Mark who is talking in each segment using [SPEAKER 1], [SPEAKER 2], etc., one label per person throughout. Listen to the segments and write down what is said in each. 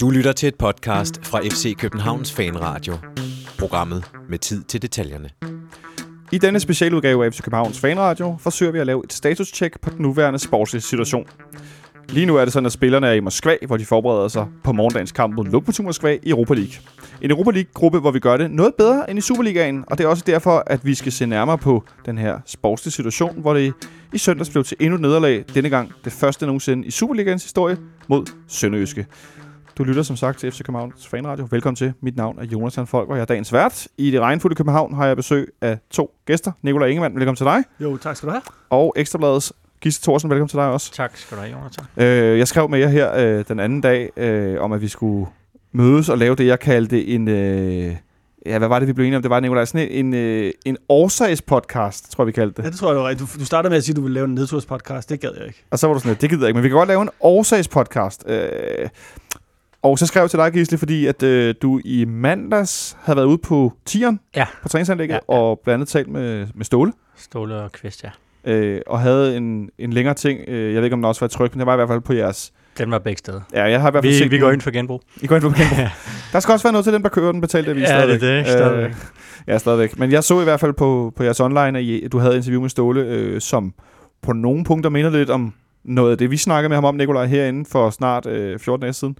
[SPEAKER 1] Du lytter til et podcast fra FC Københavns Fanradio. Programmet med tid til detaljerne.
[SPEAKER 2] I denne specialudgave af FC Københavns Fanradio forsøger vi at lave et status-check på den nuværende sportslige situation. Lige nu er det sådan, at spillerne er i Moskva, hvor de forbereder sig på morgendagens kamp mod Lokomotiv Moskva i Europa League. En Europa League-gruppe, hvor vi gør det noget bedre end i Superligaen, og det er også derfor, at vi skal se nærmere på den her sportslige situation, hvor det i søndags blev til endnu et nederlag, denne gang det første nogensinde i Superligaens historie mod Sønderjyske. Du lytter som sagt til FC Københavns Fanradio. Velkommen til. Mit navn er Jonathan Folk, og jeg er dagens vært. I det regnfulde København har jeg besøg af to gæster. Nikolaj Ingemann, velkommen til dig.
[SPEAKER 3] Jo, tak skal du have.
[SPEAKER 2] Og Ekstrabladets Gisle Thorsen, velkommen til dig også.
[SPEAKER 4] Tak skal du have, Jonathan.
[SPEAKER 2] Øh, jeg skrev med jer her øh, den anden dag, øh, om at vi skulle mødes og lave det, jeg kaldte en... Øh, ja, hvad var det, vi blev enige om? Det var, Nikolaj, sådan en, øh, en årsagspodcast, tror jeg, vi kaldte det.
[SPEAKER 3] Ja, det tror jeg, du rigtigt. Du, du startede med at sige, at du ville lave en nedturspodcast. Det gad jeg ikke.
[SPEAKER 2] Og så var du sådan, det gider jeg ikke, men vi kan godt lave en årsagspodcast. Øh, og så skrev jeg til dig, Gisle, fordi at øh, du i mandags havde været ude på Tieren
[SPEAKER 4] Ja.
[SPEAKER 2] på træningsanlægget,
[SPEAKER 4] Ja, ja.
[SPEAKER 2] og blandt andet talt med, med Ståle,
[SPEAKER 4] Ståle og Kvist, ja.
[SPEAKER 2] Øh, og havde en, en længere ting. Øh, jeg ved ikke, om den også var tryk, men det var i hvert fald på jeres...
[SPEAKER 4] Den var begge steder.
[SPEAKER 2] Ja, jeg har i hvert fald
[SPEAKER 4] Vi,
[SPEAKER 2] set
[SPEAKER 4] vi
[SPEAKER 2] den.
[SPEAKER 4] går ind for genbrug.
[SPEAKER 2] I går ind på genbrug. Der skal også være noget til dem, der kører den betalte avis
[SPEAKER 4] Ja,
[SPEAKER 2] stadigvæk.
[SPEAKER 4] det er det, stadigvæk.
[SPEAKER 2] Øh, ja, stadigvæk. Men jeg så i hvert fald på, på jeres online, at I, du havde interview med Ståle, øh, som på nogle punkter minder lidt om noget af det, vi snakkede med ham om, Nikolaj, herinde for snart øh, 14 dage siden.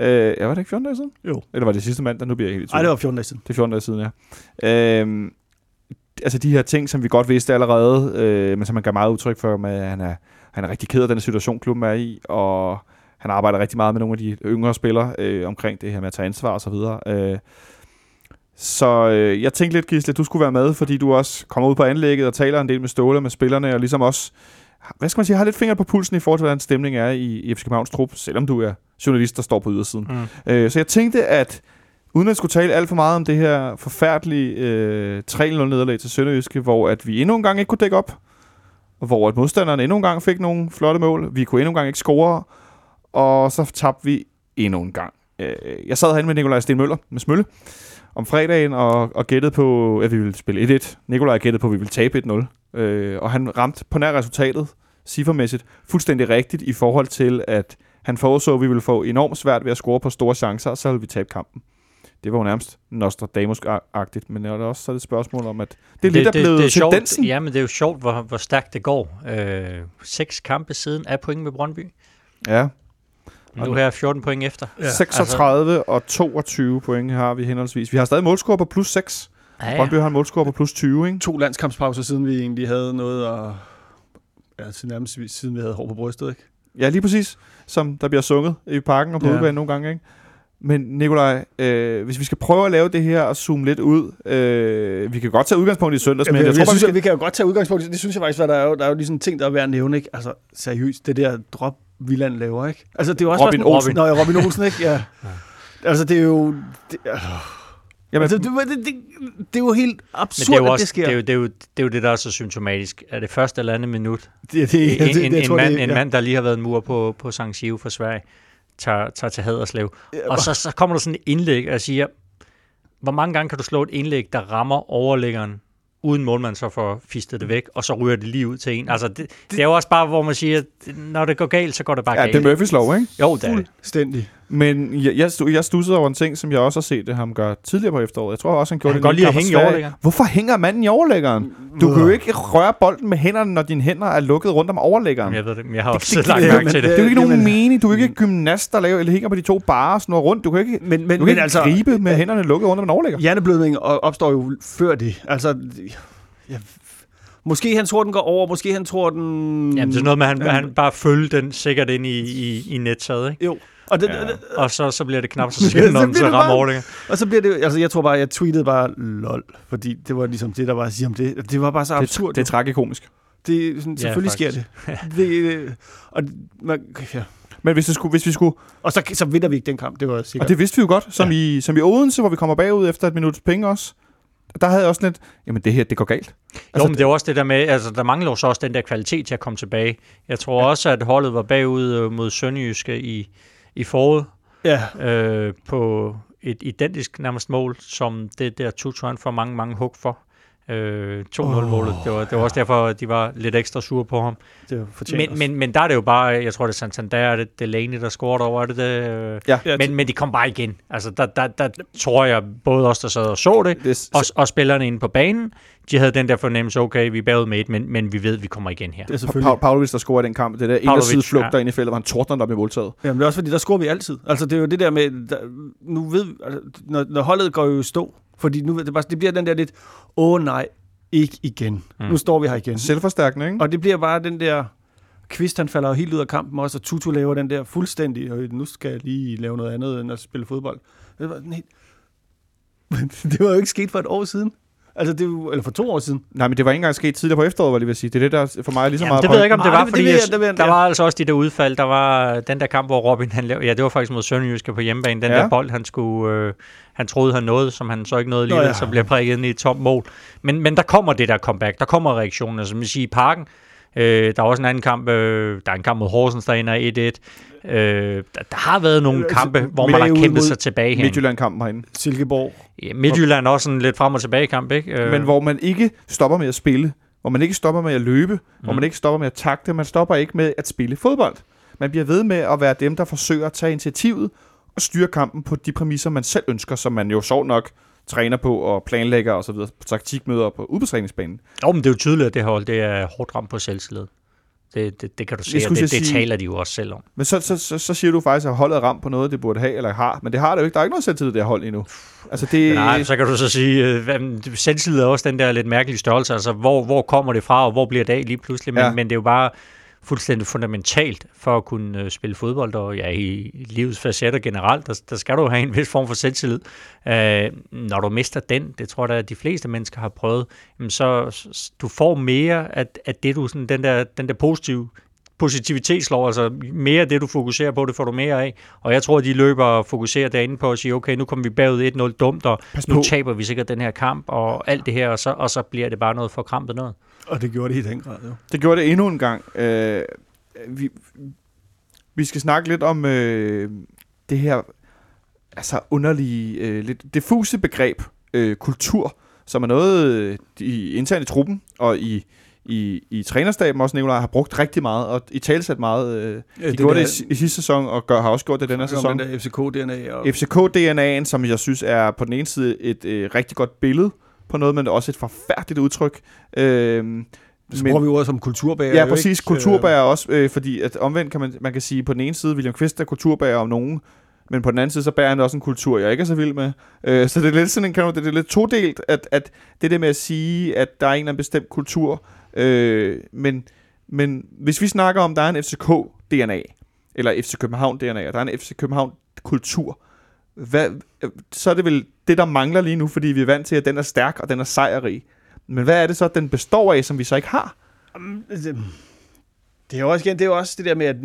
[SPEAKER 2] Øh, ja, var det ikke 14 dage siden?
[SPEAKER 3] Jo.
[SPEAKER 2] Eller var det sidste mandag? Nu bliver jeg helt i tvivl.
[SPEAKER 3] Nej, det var 14 dage siden.
[SPEAKER 2] Det er 14 dage siden, ja. Øhm, altså de her ting, som vi godt vidste allerede, øh, men som man gav meget udtryk for, med, at han er, han er rigtig ked af den situation, klubben er i, og han arbejder rigtig meget med nogle af de yngre spillere øh, omkring det her med at tage ansvar og så videre. Øh, så øh, jeg tænkte lidt, Gisle, at du skulle være med, fordi du også kommer ud på anlægget og taler en del med Ståle med spillerne, og ligesom også, hvad skal man sige, har lidt finger på pulsen i forhold til, hvordan stemningen er i, i FC Københavns trup, selvom du er journalist, der står på ydersiden.
[SPEAKER 4] Mm.
[SPEAKER 2] Øh, så jeg tænkte, at uden at skulle tale alt for meget om det her forfærdelige øh, 3-0-nederlag til Sønderjyske, hvor at vi endnu en gang ikke kunne dække op, og hvor at modstanderne endnu en gang fik nogle flotte mål, vi kunne endnu en gang ikke score, og så tabte vi endnu en gang. Øh, jeg sad herinde med Nikolaj Sten Møller, med Smølle, om fredagen, og, og gættede på, at vi ville spille 1-1. Nikolaj gættede på, at vi ville tabe 1-0. Øh, og han ramte på nær resultatet, ciffermæssigt, fuldstændig rigtigt i forhold til, at han forudså, at vi ville få enormt svært ved at score på store chancer, og så ville vi tabe kampen. Det var jo nærmest Nostradamus-agtigt, men det er også så er det et spørgsmål om, at det er lidt er blevet
[SPEAKER 4] det er sjovt. Ja, men det er jo sjovt, hvor, hvor stærkt det går. Øh, seks kampe siden er point med Brøndby.
[SPEAKER 2] Ja,
[SPEAKER 4] Nu her 14 point efter.
[SPEAKER 3] Ja,
[SPEAKER 2] 36 og 22 point har vi henholdsvis. Vi har stadig målscore på plus 6.
[SPEAKER 4] Ja, ja.
[SPEAKER 2] Brøndby har en målscore på plus 20, ikke?
[SPEAKER 3] To landskampspauser, siden vi egentlig havde noget at... Ja, til nærmest siden vi havde hår på brystet, ikke?
[SPEAKER 2] Ja, lige præcis. Som der bliver sunget i parken og på
[SPEAKER 3] Ja.
[SPEAKER 2] nogle gange, ikke? Men Nikolaj, øh, hvis vi skal prøve at lave det her og zoome lidt ud, øh, vi kan godt tage udgangspunkt i søndags, men
[SPEAKER 3] jeg,
[SPEAKER 2] jeg,
[SPEAKER 3] jeg,
[SPEAKER 2] tror
[SPEAKER 3] jeg
[SPEAKER 2] bare, vi
[SPEAKER 3] synes,
[SPEAKER 2] skal...
[SPEAKER 3] vi kan jo godt tage udgangspunkt. i- Det synes jeg faktisk, at der er jo, der er jo lige sådan en ting, der er værd at nævne, ikke? Altså, seriøst, det der drop, Villand laver, ikke? Altså, det er jo også
[SPEAKER 2] Robin
[SPEAKER 3] sådan-
[SPEAKER 2] Olsen.
[SPEAKER 3] Nå, ja, Robin Olsen, ikke? Ja. Altså, det er jo... Det,
[SPEAKER 2] Jamen,
[SPEAKER 3] altså, det, det, det, det, er jo helt
[SPEAKER 4] Men
[SPEAKER 3] absurd,
[SPEAKER 4] det er, jo
[SPEAKER 3] at
[SPEAKER 4] også,
[SPEAKER 3] det sker.
[SPEAKER 4] det, er jo, det, er jo, det er jo det, der er så symptomatisk. Er det første eller andet minut?
[SPEAKER 3] det, det,
[SPEAKER 4] En,
[SPEAKER 3] det, det,
[SPEAKER 4] en,
[SPEAKER 3] jeg
[SPEAKER 4] en,
[SPEAKER 3] tror,
[SPEAKER 4] mand,
[SPEAKER 3] det,
[SPEAKER 4] en
[SPEAKER 3] ja.
[SPEAKER 4] mand, der lige har været en mur på, på St. Gio for Sverige, tager, tager til Haderslev. Og så, så kommer der sådan et indlæg og siger, hvor mange gange kan du slå et indlæg, der rammer overlæggeren, uden målmand så får fistet det væk, og så ryger det lige ud til en. Altså, det, det, det er jo også bare, hvor man siger, at når det går galt, så går det bare
[SPEAKER 2] ja,
[SPEAKER 4] galt.
[SPEAKER 2] det er Murphys lov, ikke?
[SPEAKER 4] Jo, det er det.
[SPEAKER 3] Fuldstændig.
[SPEAKER 2] Men jeg, jeg, jeg stussede over en ting, som jeg også har set ham gøre tidligere på efteråret. Jeg tror også, han gjorde
[SPEAKER 4] Han
[SPEAKER 2] det.
[SPEAKER 4] kan godt lide at hænge i overlæggeren.
[SPEAKER 2] Hvorfor hænger manden i overlæggeren? Du kan jo ikke røre bolden med hænderne, når dine hænder er lukket rundt om overlæggeren.
[SPEAKER 4] Jeg ved det, men jeg har også
[SPEAKER 3] det-
[SPEAKER 4] lagt
[SPEAKER 3] det-
[SPEAKER 4] mærke
[SPEAKER 3] men
[SPEAKER 4] til
[SPEAKER 3] det-
[SPEAKER 4] det.
[SPEAKER 2] Det er jo ikke nogen
[SPEAKER 3] Jamen-
[SPEAKER 2] mening. Du er ikke gymnast, der laver, eller hænger på de to barer og snor rundt. Du kan ikke,
[SPEAKER 3] Men, men,
[SPEAKER 2] du kan
[SPEAKER 3] men
[SPEAKER 2] ikke
[SPEAKER 3] altså,
[SPEAKER 2] gribe med hænderne lukket rundt om en overlægger.
[SPEAKER 3] hjerneblødning opstår jo før det. Altså, ja, måske han tror, den går over, måske han tror, den...
[SPEAKER 4] Jamen, det er noget med, at han,
[SPEAKER 3] Jamen-
[SPEAKER 4] han bare følger den sikkert ind i, i, i nettaget, ikke?
[SPEAKER 3] Jo. Og, det,
[SPEAKER 4] Ja.
[SPEAKER 3] ja.
[SPEAKER 4] Og så, så bliver det knap så skidt, når den så
[SPEAKER 3] det
[SPEAKER 4] rammer
[SPEAKER 3] bare-
[SPEAKER 4] overlæggeren.
[SPEAKER 3] og så bliver det, altså jeg tror bare, jeg tweetede bare lol, fordi det var ligesom det, der var at sige om det. Det var bare så
[SPEAKER 2] Det,
[SPEAKER 3] absurd.
[SPEAKER 2] det er tragikomisk.
[SPEAKER 3] det, er sådan,
[SPEAKER 4] Ja,
[SPEAKER 3] selvfølgelig sker
[SPEAKER 4] faktisk.
[SPEAKER 3] det. det øh, og, man, ja.
[SPEAKER 2] Men hvis, det skulle, hvis vi skulle...
[SPEAKER 3] og så, så vinder vi ikke den kamp, det var sikkert.
[SPEAKER 2] Og det vidste vi jo godt, som, ja. i, som i Odense, hvor vi kommer bagud efter et minut penge også. Der havde jeg også lidt, jamen det her, det går galt.
[SPEAKER 4] Jo,
[SPEAKER 2] Altså,
[SPEAKER 4] men det er jo også det der med, altså der mangler jo så også den der kvalitet til at komme tilbage. Jeg tror ja. også, at holdet var bagud øh, mod Sønderjyske i, i foråret
[SPEAKER 3] Ja,
[SPEAKER 4] øh, på et identisk nærmest mål, som det der Tutu han får mange, mange hug for. Øh, 2-0-målet. Det var, det var også derfor, at de var lidt ekstra sure på ham.
[SPEAKER 3] Det
[SPEAKER 4] Men, men, men der er det jo bare, jeg tror, det er Santander, det er Delaney, der scorede over, er det det? Øh,
[SPEAKER 2] Ja.
[SPEAKER 3] Ja,
[SPEAKER 4] Men, men de kom bare igen. Altså, der, der, der tror jeg, både os, der sad og så det,
[SPEAKER 2] Det,
[SPEAKER 4] og, og spillerne inde på banen, de havde den der fornemmelse, okay, vi er bagud med et, men, men vi ved, at vi kommer igen her.
[SPEAKER 3] det er selvfølgelig.
[SPEAKER 2] Pa- Pavlovic, der scorer i den kamp, det der
[SPEAKER 4] Pavlovic,
[SPEAKER 2] indersideflugt
[SPEAKER 4] ja.
[SPEAKER 2] der inde i feltet, hvor han tordner op i måltaget.
[SPEAKER 3] Jamen, det er også fordi, der scorer vi altid. Altså, det er jo det der med, der, nu ved, altså, når, når holdet går jo i stå, fordi nu, det, bare, det bliver den der lidt, åh nej, ikke igen. Mm. Nu står vi her igen.
[SPEAKER 2] Selvforstærkende, ikke?
[SPEAKER 3] Og det bliver bare den der, Kvist han falder helt ud af kampen også, og Tutu laver den der fuldstændig, og nu skal jeg lige lave noget andet end at spille fodbold. Det var, helt... det var jo ikke sket for et år siden. Altså, det var, eller for to år siden.
[SPEAKER 2] Nej, men det var ikke engang sket tidligere på efteråret, var jeg lige ved at sige. Det er det, der for mig er lige så
[SPEAKER 4] Jamen,
[SPEAKER 2] meget
[SPEAKER 4] det ved jeg ikke, om det var,
[SPEAKER 3] det- det
[SPEAKER 4] fordi
[SPEAKER 3] ved
[SPEAKER 4] jeg,
[SPEAKER 3] jeg- det jeg-
[SPEAKER 4] der var altså også de der udfald. Der var den der kamp, hvor Robin, han lavede, ja, det var faktisk mod Sønderjyske på hjemmebane. Den
[SPEAKER 2] Ja.
[SPEAKER 4] der bold, han skulle, øh, han troede, han nåede, som han så ikke nåede alligevel,
[SPEAKER 3] ja.
[SPEAKER 4] så bliver prikket ind i et tomt mål. Men, men der kommer det der comeback, der kommer reaktionen. Altså, man siger, i parken, øh, der er også en anden kamp, øh, der er en kamp mod Horsens, der ender 1-1. Øh, der, der har været nogle
[SPEAKER 3] Altså,
[SPEAKER 4] kampe, hvor man har kæmpet sig tilbage her.
[SPEAKER 2] Midtjylland-kampen herinde.
[SPEAKER 3] Silkeborg.
[SPEAKER 4] Ja, Midtjylland også en lidt frem og tilbage kamp, ikke? Øh,
[SPEAKER 2] Men hvor man ikke stopper med at spille, hvor man ikke stopper med at løbe, mm. hvor man ikke stopper med at takte, man stopper ikke med at spille fodbold. Man bliver ved med at være dem, der forsøger at tage initiativet og styre kampen på de præmisser, man selv ønsker, som man jo sjovt nok træner på og planlægger osv. på taktikmøder og på udbetræningsbanen.
[SPEAKER 4] Jo, men det er jo tydeligt, at det hold det er hårdt ramt på selvtillid. Det, det, det kan du se, det,
[SPEAKER 2] at
[SPEAKER 4] det
[SPEAKER 2] sige-
[SPEAKER 4] taler de jo også selv om.
[SPEAKER 2] Men så, så, så, så siger du faktisk, at holdet er ramt på noget, det burde have eller har. Men det har det jo ikke. Der er ikke noget selvtillid, det hold endnu. Altså det,
[SPEAKER 4] Nej, så kan du så sige, øh, selvtillid er også den der lidt mærkelige størrelse. Altså, hvor, hvor kommer det fra, og hvor bliver det af lige pludselig? Men,
[SPEAKER 2] ja.
[SPEAKER 4] men det er jo bare fuldstændig fundamentalt for at kunne øh, spille fodbold, og ja, i, livets facetter generelt, der, der skal du have en vis form for selvtillid. Øh, når du mister den, det tror jeg, at de fleste mennesker har prøvet, jamen så du får mere af, af det, du sådan, den der, den der positive positivitetslov, altså mere af det, du fokuserer på, det får du mere af. Og jeg tror, at de løber og fokuserer derinde på at sige, okay, nu kommer vi bagud 1-0 dumt, og
[SPEAKER 2] Pas
[SPEAKER 4] nu
[SPEAKER 2] på.
[SPEAKER 4] taber vi sikkert den her kamp, og alt det her, og så, og så bliver det bare noget forkrampet noget.
[SPEAKER 3] Og det gjorde det i den grad, jo.
[SPEAKER 2] Det gjorde det endnu en gang. Øh, vi, vi skal snakke lidt om øh, det her altså underlige, øh, lidt diffuse begreb, øh, kultur, som er noget, øh, de internt i truppen og i, i, i trænerstaben også, Nicolaj, har brugt rigtig meget og i talsat meget. Øh, de
[SPEAKER 3] det
[SPEAKER 2] gjorde
[SPEAKER 3] der-
[SPEAKER 2] det i, i sidste sæson og gør, har også gjort det denne
[SPEAKER 3] om
[SPEAKER 2] sæson.
[SPEAKER 3] den der FCK-DNA. Og...
[SPEAKER 2] FCK-DNA'en, som jeg synes er på den ene side et øh, rigtig godt billede på noget, men også et forfærdeligt udtryk. Øh,
[SPEAKER 3] Så bruger vi ordet som kulturbærer.
[SPEAKER 2] Ja, præcis.
[SPEAKER 3] ikke?
[SPEAKER 2] Kulturbærer også, øh, fordi at omvendt kan man, man kan sige, på den ene side, William Kvist er kulturbærer om nogen, men på den anden side, så bærer han også en kultur, jeg ikke er så vild med. Øh, så det er lidt sådan en, kan man, det er lidt todelt, at, at det der med at sige, at der er en eller anden bestemt kultur, øh, men, men hvis vi snakker om, der er en FCK-DNA, eller FC København-DNA, og der er en FC København-kultur, hvad, så er det vel det, der mangler lige nu, fordi vi er vant til, at den er stærk, og den er sejrig. Men hvad er det så, den består af, som vi så ikke har?
[SPEAKER 3] Det- altså, Det er jo også, igen, det er jo også det der med at,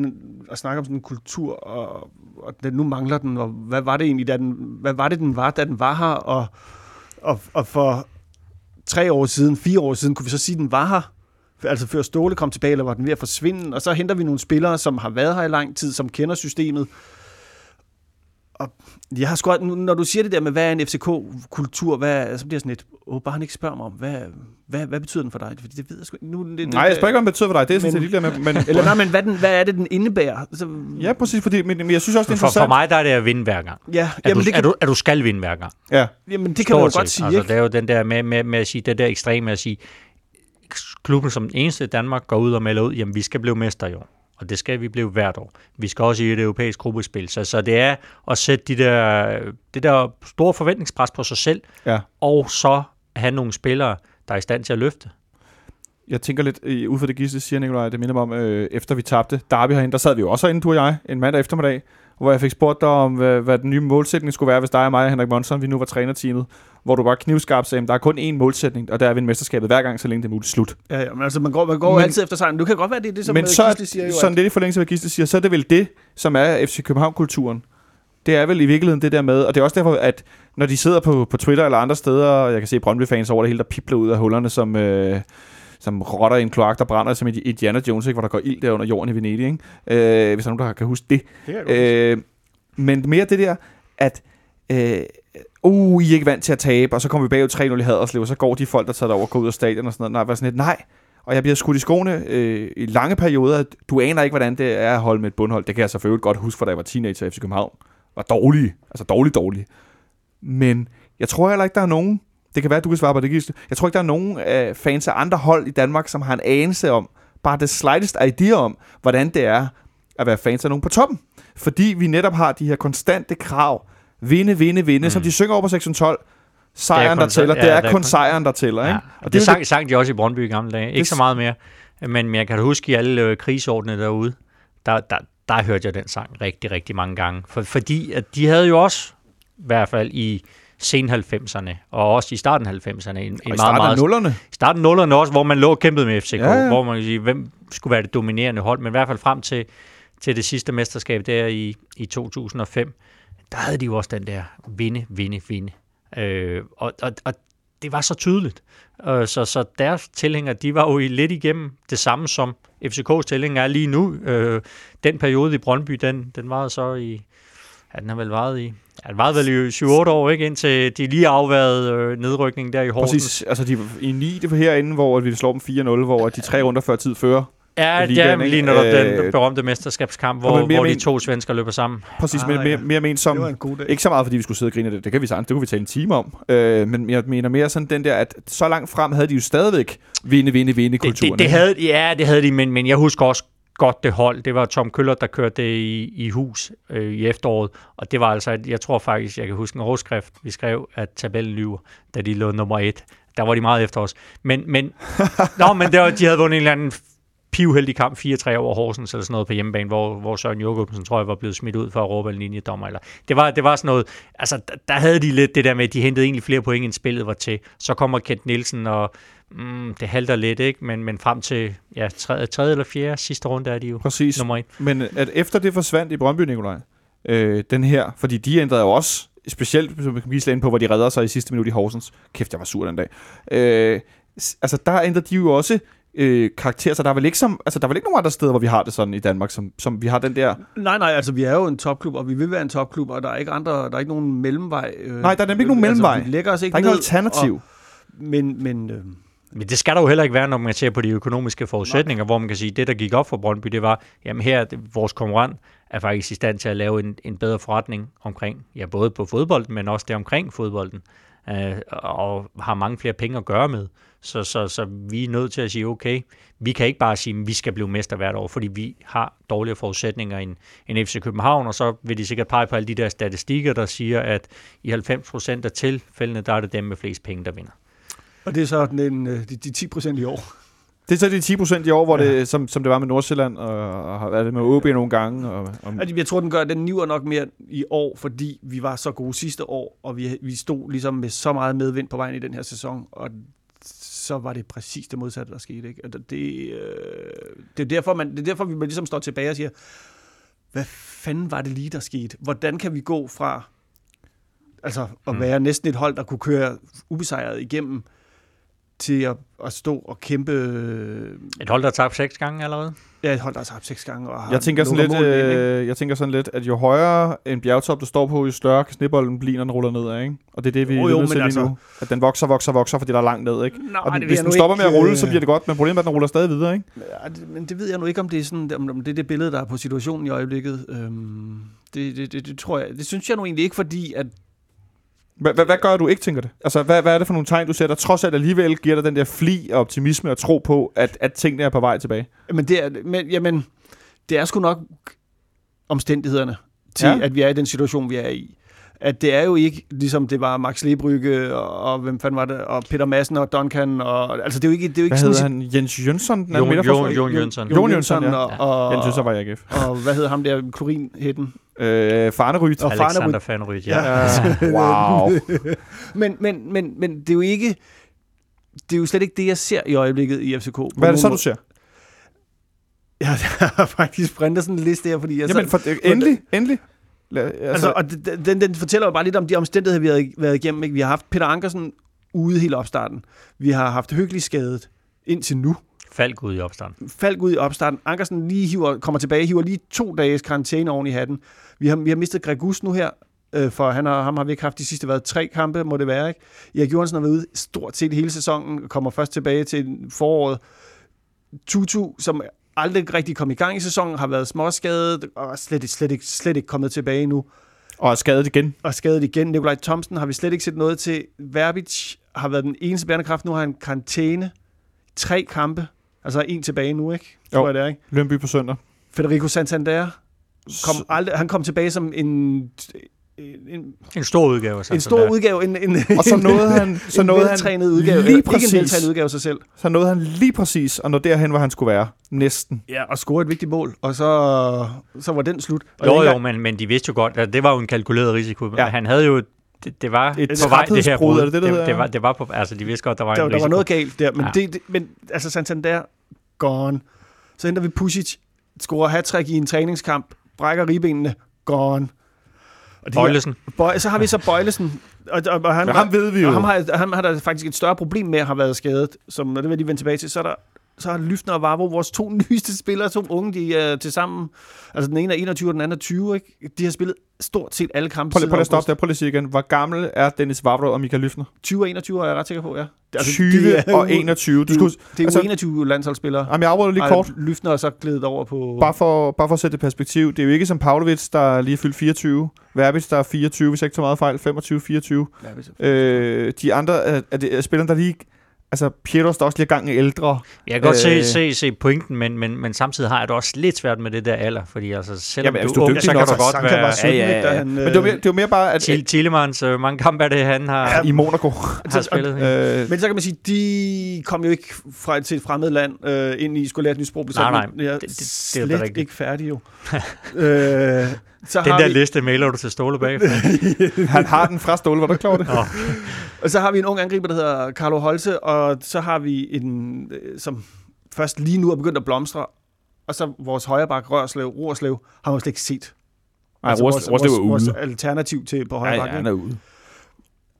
[SPEAKER 3] at snakke om sådan en kultur, og, og den, nu mangler den, og hvad var det egentlig, da den, hvad var det, den var, da den var her, og, og, og for tre år siden, fire år siden, kunne vi så sige, at den var her, altså før Ståle kom tilbage, eller var den ved at forsvinde, og så henter vi nogle spillere, som har været her i lang tid, som kender systemet, og jeg har sgu, når du siger det der med, hvad er en FCK-kultur, hvad, så bliver jeg sådan lidt, åh, bare han ikke spørger mig om, hvad, hvad, hvad betyder den for dig? Fordi det ved jeg sgu ikke. Nu, det,
[SPEAKER 2] Nej, jeg spørger ikke, om det betyder for dig. Det er sådan
[SPEAKER 3] Men-
[SPEAKER 2] set ligeglad med. Men,
[SPEAKER 3] Eller nej, men hvad, den, hvad er det, den indebærer? Så,
[SPEAKER 2] ja, præcis, fordi, men, men jeg synes også, det er
[SPEAKER 4] For, for
[SPEAKER 2] interessant.
[SPEAKER 4] mig der er det at vinde hver gang.
[SPEAKER 3] ja
[SPEAKER 4] At,
[SPEAKER 3] jamen,
[SPEAKER 4] du,
[SPEAKER 3] det kan,
[SPEAKER 4] at, du, at du skal vinde hver gang.
[SPEAKER 2] Ja,
[SPEAKER 3] jamen, det kan man jo
[SPEAKER 4] Stort
[SPEAKER 3] godt sige,
[SPEAKER 4] altså,
[SPEAKER 3] ikke?
[SPEAKER 4] Det er jo den der med, med, med at sige, det der ekstreme at sige, klubben som den eneste i Danmark går ud og melder ud, jamen vi skal blive mester i år. Og det skal vi blive hvert år. Vi skal også i et europæisk gruppespil. Så, så det er at sætte de der, det der store forventningspres på sig selv,
[SPEAKER 2] ja.
[SPEAKER 4] og så have nogle spillere, der er i stand til at løfte.
[SPEAKER 2] Jeg tænker lidt, øh, ud fra det Gisle siger, Nikolaj, det minder mig om, øh, efter vi tabte Derby herinde, der sad vi jo også herinde, du og jeg, en mandag eftermiddag, hvor jeg fik spurgt dig om, hvad, hvad den nye målsætning skulle være, hvis dig og mig og Henrik Monson, vi nu var trænerteamet, hvor du bare knivskarp sagde, at der er kun én målsætning, og der er vi mesterskabet hver gang, så længe det er muligt slut.
[SPEAKER 3] Ja, ja, men altså, man går, man går
[SPEAKER 2] Men-
[SPEAKER 3] altid efter sejren. Du kan godt være, det er det, som
[SPEAKER 2] Men så,
[SPEAKER 3] Gisle siger jo,
[SPEAKER 2] sådan
[SPEAKER 3] at,
[SPEAKER 2] lidt i forlængelse af, hvad Gisle siger, så er det vel det, som er FC København-kulturen. Det er vel i virkeligheden det der med, og det er også derfor, at når de sidder på, på Twitter eller andre steder, og jeg kan se Brøndby-fans over det hele, der pipler ud af hullerne, som, øh, som rotter i en kloak, der brænder som i Indiana Jones, ikke? hvor der går ild der under jorden i Venedig. Ikke? Øh, hvis der er nogen, der kan huske det.
[SPEAKER 3] det
[SPEAKER 2] Øh, men mere det der, at øh, uh, I er ikke vant til at tabe, og så kommer vi bagud 3-0 i Haderslev, og så går de folk, der tager over, går ud af stadion og sådan noget. Nej, var sådan lidt, nej. Og jeg bliver skudt i skoene øh, i lange perioder. Du aner ikke, hvordan det er at holde med et bundhold. Det kan jeg selvfølgelig godt huske, for da jeg var teenager i FC København. Var dårlige. Altså dårlig, dårlig. Men jeg tror heller ikke, der er nogen, det kan være, at du kan svare på det, Gisle. Jeg tror ikke, der er nogen øh, fans af andre hold i Danmark, som har en anelse om, bare det slightest idé om, hvordan det er at være fans af nogen på toppen. Fordi vi netop har de her konstante krav. Vinde, vinde, vinde, mm. som de synger over på sektion 12. Sejren, der tæller. det
[SPEAKER 4] ja,
[SPEAKER 2] er
[SPEAKER 4] det er
[SPEAKER 2] kun
[SPEAKER 4] kun-
[SPEAKER 2] sejren, der tæller.
[SPEAKER 4] Ja.
[SPEAKER 2] Ikke?
[SPEAKER 4] Og det,
[SPEAKER 2] er jo
[SPEAKER 4] det sang, sang de også i Brøndby i gamle dage. Ikke
[SPEAKER 2] Det-
[SPEAKER 4] så meget mere. Men, jeg kan huske i alle øh, krigsordene derude, der, der, der hørte jeg den sang rigtig, rigtig mange gange. For, fordi at de havde jo også, i hvert fald i sen 90'erne, og også i starten af 90'erne, en, en
[SPEAKER 2] Og i
[SPEAKER 4] meget,
[SPEAKER 2] starten af nullerne.
[SPEAKER 4] I starten af 0'erne også, hvor man lå og kæmpede med FCK,
[SPEAKER 2] Ja, ja.
[SPEAKER 4] hvor man kan sige, hvem skulle være det dominerende hold, men i hvert fald frem til, til det sidste mesterskab der i, i 2005, der havde de jo også den der vinde, vinde, vinde. Øh, og, og, og det var så tydeligt. Øh, så, så deres tilhængere, de var jo lidt igennem det samme, som FCK's tilhængere er lige nu. Øh, den periode i Brøndby, den, den var så i... Ja, den har vel varet i... Ja, den varede vel i 7-8 år, ikke? Indtil de lige afværede øh, nedrykningen der i Horsens.
[SPEAKER 2] Præcis. Altså, de, i 9 det var herinde, hvor vi slår dem 4-0, hvor de tre runder før tid fører.
[SPEAKER 4] Ja, det er
[SPEAKER 2] ligaen, ikke?
[SPEAKER 4] lige når der
[SPEAKER 2] Øh,
[SPEAKER 4] den berømte mesterskabskamp, hvor,
[SPEAKER 2] men mere
[SPEAKER 4] hvor de
[SPEAKER 2] men-
[SPEAKER 4] to svensker løber sammen.
[SPEAKER 2] Præcis,
[SPEAKER 3] Ah,
[SPEAKER 2] men mere,
[SPEAKER 3] ja.
[SPEAKER 2] mere ment som...
[SPEAKER 3] Det var en god dag.
[SPEAKER 2] Ikke så meget, fordi vi skulle sidde og grine af det. Det kan vi sagtens. Det kunne vi tale en time om. Øh, men jeg mener mere sådan den der, at så langt frem havde de jo stadigvæk vinde, vinde, vinde
[SPEAKER 4] Det,
[SPEAKER 2] kulturen.
[SPEAKER 4] det, det havde, ja, det havde de, men, men jeg husker også godt det hold. Det var Tom Køller, der kørte det i, i hus øh, i efteråret, og det var altså, at jeg tror faktisk, jeg kan huske en overskrift, vi skrev, at tabellen lyver, da de lå nummer et. Der var de meget efter os. Men, men, nå, men det var, de havde vundet en eller anden pivheldig kamp 4-3 over Horsens eller sådan noget på hjemmebane, hvor, hvor Søren Jørgensen, tror jeg, var blevet smidt ud for at råbe en linjedommer. Eller. Det, var, det var sådan noget, altså der, der havde de lidt det der med, at de hentede egentlig flere point, end spillet var til. Så kommer Kent Nielsen, og mm, det halter lidt, ikke? Men, men frem til ja, tredje, tredje eller fjerde sidste runde er de jo
[SPEAKER 2] Præcis.
[SPEAKER 4] nummer et.
[SPEAKER 2] Men at efter det forsvandt i Brøndby, Nikolaj, øh, den her, fordi de ændrede jo også, specielt som vi kan vise ind på, hvor de redder sig i sidste minut i Horsens. Kæft, jeg var sur den dag. Øh, altså, der ændrede de jo også øh, karakter, så der er, vel ikke som, altså, der er vel ikke nogen andre steder, hvor vi har det sådan i Danmark, som, som vi har den der...
[SPEAKER 3] Nej, nej, altså vi er jo en topklub, og vi vil være en topklub, og der er ikke andre, der er ikke nogen mellemvej. Øh,
[SPEAKER 2] Nej, der er nemlig ikke nogen mellemvej.
[SPEAKER 3] Altså, vi lægger os ikke
[SPEAKER 2] Der er ikke noget alternativ.
[SPEAKER 3] Og, men, men øh,
[SPEAKER 4] Men det skal der jo heller ikke være, når man ser på de økonomiske forudsætninger, hvor man kan sige, at det, der gik op for Brøndby, det var, jamen her, vores konkurrent er faktisk i stand til at lave en, en bedre forretning omkring, ja, både på fodbolden, men også det omkring fodbolden, øh, og har mange flere penge at gøre med. Så, så, så vi er nødt til at sige, okay, vi kan ikke bare sige, at vi skal blive mester hvert år, fordi vi har dårligere forudsætninger end, end FC København, og så vil de sikkert pege på alle de der statistikker, der siger, at i 90% af tilfældene, der er det dem med flest penge, der vinder.
[SPEAKER 3] og det er så den, øh, de, de 10 procent i år.
[SPEAKER 2] Det er så de 10 procent i år, hvor det, som, som det var med Nordsjælland, og, og har været det med OB nogle gange. Og, og,
[SPEAKER 3] Altså, jeg tror, den gør, den niver nok mere i år, fordi vi var så gode sidste år, og vi, vi stod ligesom med så meget medvind på vejen i den her sæson, og så var det præcis det modsatte, der skete. Ikke? Altså, det, øh, det, er derfor, man, det er derfor, vi ligesom står tilbage og siger, hvad fanden var det lige, der skete? Hvordan kan vi gå fra altså, at
[SPEAKER 4] Mm.
[SPEAKER 3] være næsten et hold, der kunne køre ubesejret igennem, til at, at stå og kæmpe... øh,
[SPEAKER 4] Et hold, der har tabt seks gange allerede.
[SPEAKER 3] Ja, et hold, der har tabt seks gange. Og har
[SPEAKER 2] Jeg tænker, sådan lidt,
[SPEAKER 3] ikke?
[SPEAKER 2] øh, jeg tænker sådan lidt, at jo højere en bjergtop, du står på, jo større kan snebolden blive, når den ruller ned, ikke? Og det er det, vi
[SPEAKER 3] Jo,
[SPEAKER 2] er
[SPEAKER 3] jo,
[SPEAKER 2] nødt til
[SPEAKER 3] altså-
[SPEAKER 2] nu. At den vokser, vokser, vokser, fordi der er langt ned, ikke?
[SPEAKER 3] Nej,
[SPEAKER 2] Og den, hvis den stopper med at
[SPEAKER 3] ikke,
[SPEAKER 2] rulle,
[SPEAKER 3] øh,
[SPEAKER 2] så bliver det godt, men problemet er, at den ruller stadig videre, ikke?
[SPEAKER 3] Ja, det- men det ved jeg nu ikke, om det er, sådan, om, om det, er det billede, der er på situationen i øjeblikket. Øhm, det, det, det, det, tror jeg, det synes jeg nu egentlig ikke, fordi at
[SPEAKER 2] Hvad, gør du ikke tænker det? Altså, hvad, hvad er det for nogle tegn, du ser, der trods alt alligevel giver dig den der fli af optimisme og tro på, at, at tingene er på vej tilbage?
[SPEAKER 3] men det er, men, jamen, det er sgu nok omstændighederne til,
[SPEAKER 2] ja.
[SPEAKER 3] at vi er i den situation, vi er i. At det er jo ikke, ligesom det var Max Lebrygge, og, og hvem fanden var det, og Peter Madsen og Duncan, og, altså det er jo ikke, det er jo ikke
[SPEAKER 2] Hvad
[SPEAKER 3] sådan...
[SPEAKER 2] hedder han? Jens Jønsson? Den
[SPEAKER 4] Jon-? Jon- Jon Jønsson.
[SPEAKER 2] Jon Jønsson, ja.
[SPEAKER 3] og, og,
[SPEAKER 2] Jens Jønsson var i AGF.
[SPEAKER 3] og, hvad hedder ham der, Klorin-hætten?
[SPEAKER 2] Øh, Farneryt.
[SPEAKER 3] Og
[SPEAKER 4] Alexander
[SPEAKER 3] Farnerud.
[SPEAKER 4] Fanryt, ja.
[SPEAKER 3] Ja.
[SPEAKER 2] Wow.
[SPEAKER 3] Men, men, men, men det er jo ikke, det er jo slet ikke det, jeg ser i øjeblikket i FCK.
[SPEAKER 2] Hvad er det så, du ser?
[SPEAKER 3] Ja, jeg har faktisk printet sådan en liste her, fordi jeg
[SPEAKER 2] Jamen, for, øh, endelig, endelig. La, altså,
[SPEAKER 3] Altså, og den, den, fortæller jo bare lidt om de omstændigheder, vi har været igennem. Ikke? Vi har haft Peter Ankersen ude hele opstarten. Vi har haft Hyggelig skadet indtil nu.
[SPEAKER 4] Falk ud i opstand.
[SPEAKER 3] Falk ud i opstarten. Ankersen lige hiver, kommer tilbage, hiver lige to dages karantæne oven i hatten. Vi har, vi har mistet Gregus nu her øh, for han har, ham har vi ikke haft de sidste været tre kampe, må det være. Ikke? Erik Johansen har været ude stort set hele sæsonen, kommer først tilbage til foråret. Tutu, som aldrig rigtig kom i gang i sæsonen, har været småskadet og slet, slet, ikke, slet ikke kommet tilbage nu.
[SPEAKER 2] Og er skadet igen.
[SPEAKER 3] Og skadet igen. Nikolaj Thomsen har vi slet ikke set noget til. Verbic har været den eneste bærende kraft. Nu har han karantæne. Tre kampe. Altså en tilbage nu, ikke? Tror
[SPEAKER 2] Jo.
[SPEAKER 3] jeg, det er, ikke?
[SPEAKER 2] Lønby på søndag.
[SPEAKER 3] Federico Santander kom aldrig, han kom tilbage som en, en,
[SPEAKER 4] En stor udgave.
[SPEAKER 3] en stor udgave. En, en,
[SPEAKER 2] Og så nåede han, så
[SPEAKER 3] en
[SPEAKER 2] nåede han
[SPEAKER 3] udgave.
[SPEAKER 2] lige
[SPEAKER 3] Ikke en
[SPEAKER 2] præcis,
[SPEAKER 3] udgave sig selv.
[SPEAKER 2] så nåede han lige præcis at nå derhen, hvor han skulle være. Næsten.
[SPEAKER 3] Ja, og score et vigtigt mål. Og så, så var den slut. Og
[SPEAKER 4] Jo,
[SPEAKER 3] ikke
[SPEAKER 4] jo, men, men de vidste jo godt, at det var jo en kalkuleret risiko.
[SPEAKER 2] Ja.
[SPEAKER 4] Han havde jo, det, det var
[SPEAKER 2] Et
[SPEAKER 4] på vej, det her brud.
[SPEAKER 2] det det, det,
[SPEAKER 4] det, var, det var på, altså de vidste godt, der var
[SPEAKER 3] der,
[SPEAKER 4] en
[SPEAKER 3] der
[SPEAKER 4] risiko.
[SPEAKER 3] var noget galt der. Men,
[SPEAKER 4] Ja.
[SPEAKER 3] det, det, men altså Santander, gone. Så henter vi Pusic, scorer hat i en træningskamp, brækker ribbenene, gone. Og de her-
[SPEAKER 4] Bøjlesen.
[SPEAKER 3] Bøj, så har vi så Bøjlesen. Og, og, og han,
[SPEAKER 2] Men ham ved vi jo.
[SPEAKER 3] Og ham har, ham har der faktisk et større problem med at have været skadet, som, og det vil jeg lige vende tilbage til, så er der så har Lyftner og Varbo, vores to nyeste spillere, to unge, de er til sammen, altså den ene er 21, og den anden er 20, ikke? De har spillet stort set alle kampe
[SPEAKER 2] Prøv lige, prøv lige at stoppe der. Prøv lige at sige igen. Hvor gammel er Dennis Vavro og Michael Lyfner?
[SPEAKER 3] 20 og 21 er jeg ret sikker på, ja. Det-
[SPEAKER 2] 20
[SPEAKER 3] det er
[SPEAKER 2] og
[SPEAKER 3] jo-
[SPEAKER 2] 21. Du
[SPEAKER 3] Det, er
[SPEAKER 2] skulle,
[SPEAKER 3] det er
[SPEAKER 2] altså-
[SPEAKER 3] jo 21 landsholdsspillere.
[SPEAKER 2] jamen, jeg afbryder lige kort.
[SPEAKER 3] Lyftner er så glædet over på...
[SPEAKER 2] Bare for, bare for at sætte det perspektiv. Det er jo ikke som Pavlovic, der er lige fyldt 24. Verbitz, der er 24, hvis jeg ikke tager meget fejl. 25-24.
[SPEAKER 3] Ja, hvis-
[SPEAKER 2] Øh, de andre er, er, det, er spillerne, der lige... Altså, Pietros, der også lige er gang i ældre.
[SPEAKER 4] Jeg kan godt
[SPEAKER 2] Øh.
[SPEAKER 4] se, se, se pointen, men, men, men samtidig har jeg det også lidt svært med det der alder, fordi altså, selvom
[SPEAKER 2] Jamen, hvis
[SPEAKER 4] du
[SPEAKER 2] du er
[SPEAKER 4] ung,
[SPEAKER 2] dygtig
[SPEAKER 4] så kan du godt
[SPEAKER 3] Sanka
[SPEAKER 4] være...
[SPEAKER 3] var 17, ikke, da han,
[SPEAKER 2] Men det var, mere, det var mere bare, at,
[SPEAKER 4] Til Tillemans, øh, mange kampe er det, han har,
[SPEAKER 2] i Monaco.
[SPEAKER 4] har spillet. ikke?
[SPEAKER 2] Øh,
[SPEAKER 3] Men så kan man sige, de kom jo ikke fra til et fremmed land øh, ind i, skulle lære et nyt sprog.
[SPEAKER 4] Nej, nej,
[SPEAKER 3] Ja,
[SPEAKER 4] det- det- det er
[SPEAKER 3] slet
[SPEAKER 4] rigtigt.
[SPEAKER 3] ikke færdig jo. øh, så
[SPEAKER 4] Den
[SPEAKER 3] har
[SPEAKER 4] der
[SPEAKER 3] vi,
[SPEAKER 4] liste mailer du til Ståle bagefter.
[SPEAKER 2] han har den fra Ståle, var du klar det?
[SPEAKER 4] Nå,
[SPEAKER 3] Og så har vi en ung angriber, der hedder Carlo Holte, og så har vi en, øh, som først lige nu er begyndt at blomstre, og så vores højreback, Rørslev, Rorslev, har man slet ikke set.
[SPEAKER 2] Nej,
[SPEAKER 3] Altså,
[SPEAKER 2] Roslev var
[SPEAKER 3] vores,
[SPEAKER 2] ude.
[SPEAKER 3] vores alternativ til på
[SPEAKER 2] Ja,
[SPEAKER 3] højre
[SPEAKER 2] ja, han er ude.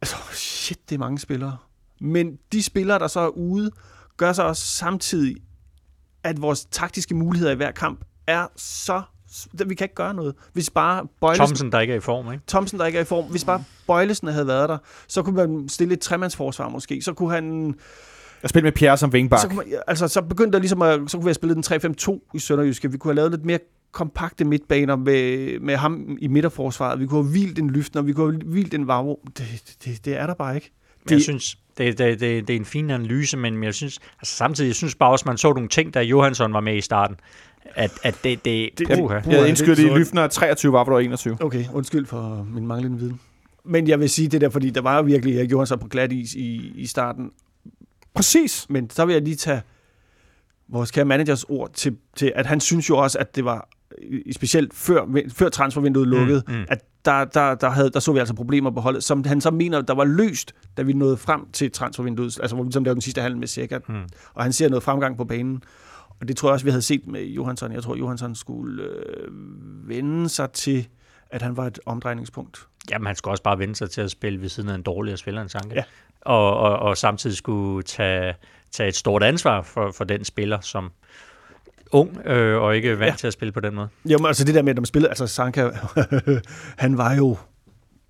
[SPEAKER 3] Altså, shit, det er mange spillere. Men de spillere, der så er ude, gør så også samtidig, at vores taktiske muligheder i hver kamp er så... Vi kan ikke gøre noget. Hvis bare Bøjlesen,
[SPEAKER 4] Thomsen, der ikke er i form, ikke?
[SPEAKER 3] Thomsen, der ikke er i form, hvis bare Bøjlesen havde været der, så kunne man stille et tremandsforsvar måske. Så kunne han...
[SPEAKER 2] Jeg spiller med Pierre som vingbak.
[SPEAKER 3] Så, kunne man, altså, så begyndte der ligesom at, så kunne vi have spillet den 3-5-2 i Sønderjyske. Vi kunne have lavet lidt mere kompakte midtbaner med, med ham i midterforsvaret. Vi kunne have hvilt en Lyftner, vi kunne have hvilt en Vavro. Det, det, det er der bare ikke.
[SPEAKER 4] Men jeg
[SPEAKER 3] Det-
[SPEAKER 4] synes, det, det, det, det er en fin analyse, men jeg synes, altså samtidig, jeg synes bare også, man så nogle ting, da Johansson var med i starten, at, at det, det,
[SPEAKER 3] Det-
[SPEAKER 4] uha.
[SPEAKER 2] Jeg havde indskydt i Lyfner 23, var der 21.
[SPEAKER 3] Okay, undskyld for min manglende viden. Men jeg vil sige det der, fordi der var jo virkelig Erik Johansson på glat is i, i starten.
[SPEAKER 2] Præcis.
[SPEAKER 3] Men så vil jeg lige tage vores kære managers ord til, til at han synes jo også, at det var i- specielt før, før transfervinduet lukkede,
[SPEAKER 4] Mm, mm.
[SPEAKER 3] at der, der, der, havde, der så vi altså problemer på holdet, som han så mener, der var løst, da vi nåede frem til transfervinduet, altså hvor vi ligesom lavede den sidste handel med Sikkert,
[SPEAKER 4] Mm.
[SPEAKER 3] og han ser noget fremgang på banen. Og det tror jeg også, vi havde set med Johansson. Jeg tror, Johansson skulle øh, vende sig til, at han var et omdrejningspunkt.
[SPEAKER 4] Jamen, han skulle også bare vende sig til at spille ved siden af en dårligere spiller end Sanke.
[SPEAKER 3] Ja.
[SPEAKER 4] Og, og, og samtidig skulle tage, tage et stort ansvar for, for den spiller, som ung øh, og ikke vant
[SPEAKER 3] Ja.
[SPEAKER 4] ja. til at spille på den måde.
[SPEAKER 3] Jamen, altså det der med, at når man spillede, altså Sanka, han var jo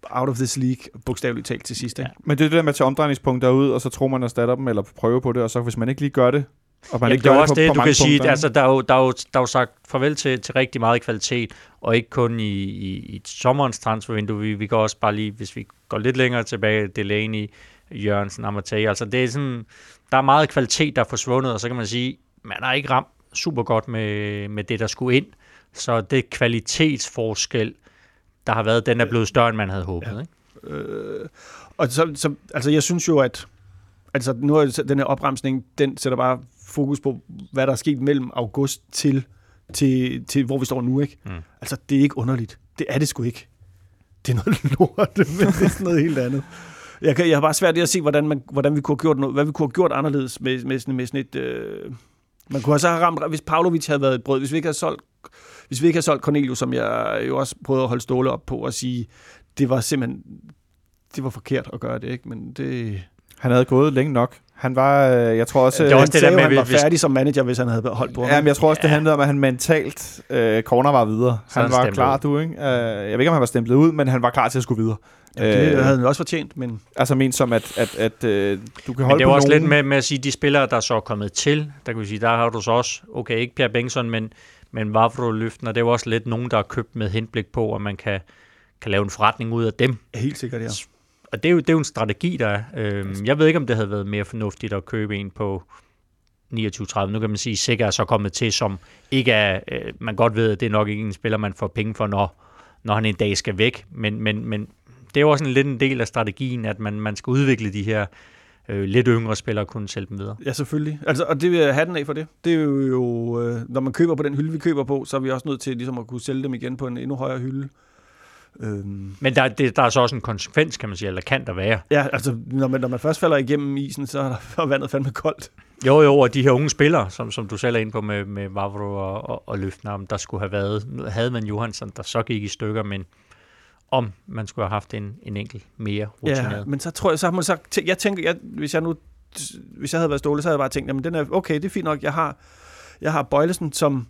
[SPEAKER 3] out of this league, bogstaveligt talt til sidst. Ikke?
[SPEAKER 2] Men det er det der med at tage omdrejningspunkter ud, og så tror man erstatter dem, eller prøve på det, og så hvis man ikke lige gør det, og man
[SPEAKER 4] Jamen,
[SPEAKER 2] ikke
[SPEAKER 4] det er også
[SPEAKER 2] på,
[SPEAKER 4] det,
[SPEAKER 2] på
[SPEAKER 4] du
[SPEAKER 2] mange
[SPEAKER 4] kan sige. Altså, der, er jo, der, er jo, der er jo sagt farvel til, til rigtig meget kvalitet, og ikke kun i, i, i sommerens transfervindue. Vi, vi går også bare lige, hvis vi går lidt længere tilbage, Delaney, Jørgensen, Amatei. Altså, det er sådan, der er meget kvalitet, der er forsvundet, og så kan man sige, man har ikke ramt super godt med, med det, der skulle ind. Så det kvalitetsforskel, der har været, den er blevet større, end man havde håbet.
[SPEAKER 3] Ja.
[SPEAKER 4] Ikke?
[SPEAKER 3] Øh, og så, så, altså jeg synes jo, at altså nu er den her opremsning, den sætter bare fokus på, hvad der er sket mellem august til, til, til hvor vi står nu, ikke?
[SPEAKER 4] Mm.
[SPEAKER 3] Altså, det er ikke underligt. Det er det sgu ikke. Det er noget lort, men det er sådan noget helt andet. Jeg, kan, jeg har bare svært ved at se, hvordan, man, hvordan vi kunne have gjort noget, hvad vi kunne have gjort anderledes med, med, sådan, med sådan et... Øh, man kunne så have ramt, hvis Pavlovic havde været et brød, hvis vi ikke havde solgt, hvis vi ikke havde solgt Cornelius, som jeg jo også prøvede at holde ståle op på og sige, det var simpelthen, det var forkert at gøre det, ikke? Men det,
[SPEAKER 2] Han havde gået længe nok. Han var, øh, jeg tror også...
[SPEAKER 4] Det
[SPEAKER 2] øh,
[SPEAKER 4] også det der
[SPEAKER 3] sagde
[SPEAKER 4] med,
[SPEAKER 3] han var
[SPEAKER 4] hvis-
[SPEAKER 3] færdig som manager, hvis han havde holdt på ham.
[SPEAKER 2] Ja, men jeg tror også, det
[SPEAKER 4] Ja.
[SPEAKER 2] handlede om, at han mentalt øh, corner var videre.
[SPEAKER 4] Så
[SPEAKER 2] Han
[SPEAKER 4] han
[SPEAKER 2] var klar,
[SPEAKER 4] ud.
[SPEAKER 2] du, ikke? Øh, jeg ved ikke, om han var stemplet ud, men han var klar til at skulle videre.
[SPEAKER 3] Ja, det
[SPEAKER 2] Øh,
[SPEAKER 3] havde han også fortjent, men
[SPEAKER 2] Altså ment som, at, at, at øh, du kan
[SPEAKER 4] Men
[SPEAKER 2] holde
[SPEAKER 4] det er
[SPEAKER 2] på
[SPEAKER 4] jo også
[SPEAKER 2] nogen.
[SPEAKER 4] lidt med, med at sige, de spillere, der så er kommet til, der kan vi sige, der har du så også, okay, ikke Per Bengtsson, men, men Vavro Løften, og det er jo også lidt nogen, der er købt med henblik på, at man kan, kan lave en forretning ud af dem.
[SPEAKER 3] helt sikkert, ja.
[SPEAKER 4] Og det er jo, det er jo en strategi, der er. Øhm, jeg ved ikke, om det havde været mere fornuftigt at købe en på 29-30. Nu kan man sige, at Sikker er så kommet til, som ikke er, øh, man godt ved, at det er nok ikke en spiller, man får penge for, når, når han en dag skal væk. Men, men, men det er jo også en lidt en del af strategien, at man, man skal udvikle de her øh, lidt yngre spillere og kunne sælge dem videre.
[SPEAKER 3] Ja, selvfølgelig. Altså, og det vil jeg have den af for det. Det er jo, øh, når man køber på den hylde, vi køber på, så er vi også nødt til ligesom at kunne sælge dem igen på en endnu højere hylde. Øhm,
[SPEAKER 4] Men der, det, der er så også en konsekvens, kan man sige, eller kan der være.
[SPEAKER 3] ja, altså, når man, når man først falder igennem isen, så er der vandet fandme koldt.
[SPEAKER 4] Jo, jo, og de her unge spillere, som, som du selv er inde på med, med Vavro og, og, og Løftner, om der skulle have været, havde man Johansson, der så gik i stykker, men om man skulle have haft en, en enkelt mere rutineret.
[SPEAKER 3] Ja, men så tror jeg, så har man så, jeg tænker, jeg, hvis jeg nu, hvis jeg havde været Ståle, så havde jeg bare tænkt, jamen den er, okay, det er fint nok, jeg har, jeg har Bøjlesen, som,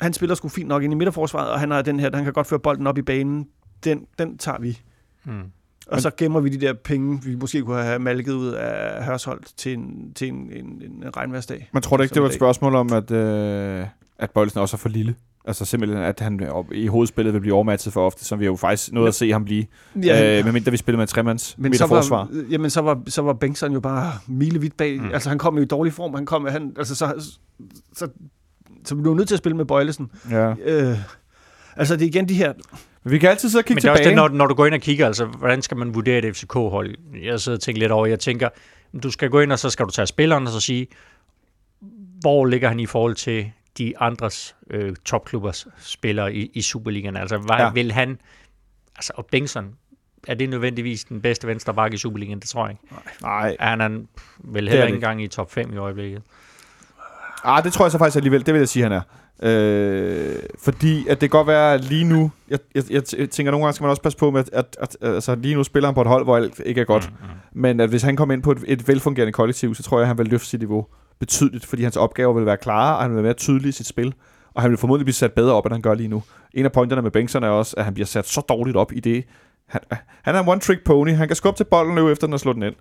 [SPEAKER 3] han spiller sgu fint nok ind i midterforsvaret, og han har den her, han kan godt føre bolden op i banen, den, den tager vi.
[SPEAKER 4] Hmm.
[SPEAKER 3] Og
[SPEAKER 2] Men-
[SPEAKER 3] så gemmer vi de der penge, vi måske kunne have malket ud af Hørsholdt til en, til en, en, en regnværsdag.
[SPEAKER 2] Man tror da ikke, det var et spørgsmål om, at, øh, at Bøjlesen også er for lille. Altså simpelthen, at han op- i hovedspillet vil blive overmatchet for ofte, som vi jo faktisk nåede at se ham blive. Ja, øh, medmindre vi spiller med tremands
[SPEAKER 3] men så var, jamen, så var, så var Bengtsson jo bare milevidt bag.
[SPEAKER 4] Mm.
[SPEAKER 3] Altså, han kom jo i dårlig form. Han kom, han, altså, så, så, så vi blev nødt til at spille med Bøjlesen.
[SPEAKER 2] Ja.
[SPEAKER 3] Øh, altså, det er igen de her...
[SPEAKER 2] Men vi kan altid så kigge
[SPEAKER 4] Men det er også
[SPEAKER 2] tilbage.
[SPEAKER 4] det, når, når du går ind og kigger, altså, hvordan skal man vurdere et FCK-hold? Jeg sidder og tænker lidt over, jeg tænker, du skal gå ind, og så skal du tage spilleren, og så sige, hvor ligger han i forhold til de andres øh, topklubbers spillere i, i Superligaen? Altså, hvad
[SPEAKER 2] Ja.
[SPEAKER 4] vil han... Altså, og Bengtsson, er det nødvendigvis den bedste venstre bakke i Superligaen? Det tror jeg ikke.
[SPEAKER 2] Nej,
[SPEAKER 4] Er han en, vel
[SPEAKER 2] er
[SPEAKER 4] heller ikke. engang i top 5 i øjeblikket?
[SPEAKER 2] Ah, det tror jeg så faktisk alligevel, det vil jeg sige, han er. Øh, fordi at det kan godt være at lige nu, jeg, jeg, jeg tænker nogle gange skal man også passe på med, at, at, at altså, lige nu spiller han på et hold, hvor alt ikke er godt.
[SPEAKER 4] Mm, mm.
[SPEAKER 2] Men at hvis han kommer ind på et, et velfungerende kollektiv, så tror jeg, at han vil løfte sit niveau betydeligt, fordi hans opgaver vil være klare, og han vil være mere tydelig i sit spil. Og han vil formodentlig blive sat bedre op, end han gør lige nu. En af pointerne med Bengtsson er også, at han bliver sat så dårligt op i det. Han, han er en one-trick pony. Han kan skubbe til bolden, løbe efter den og slå den ind.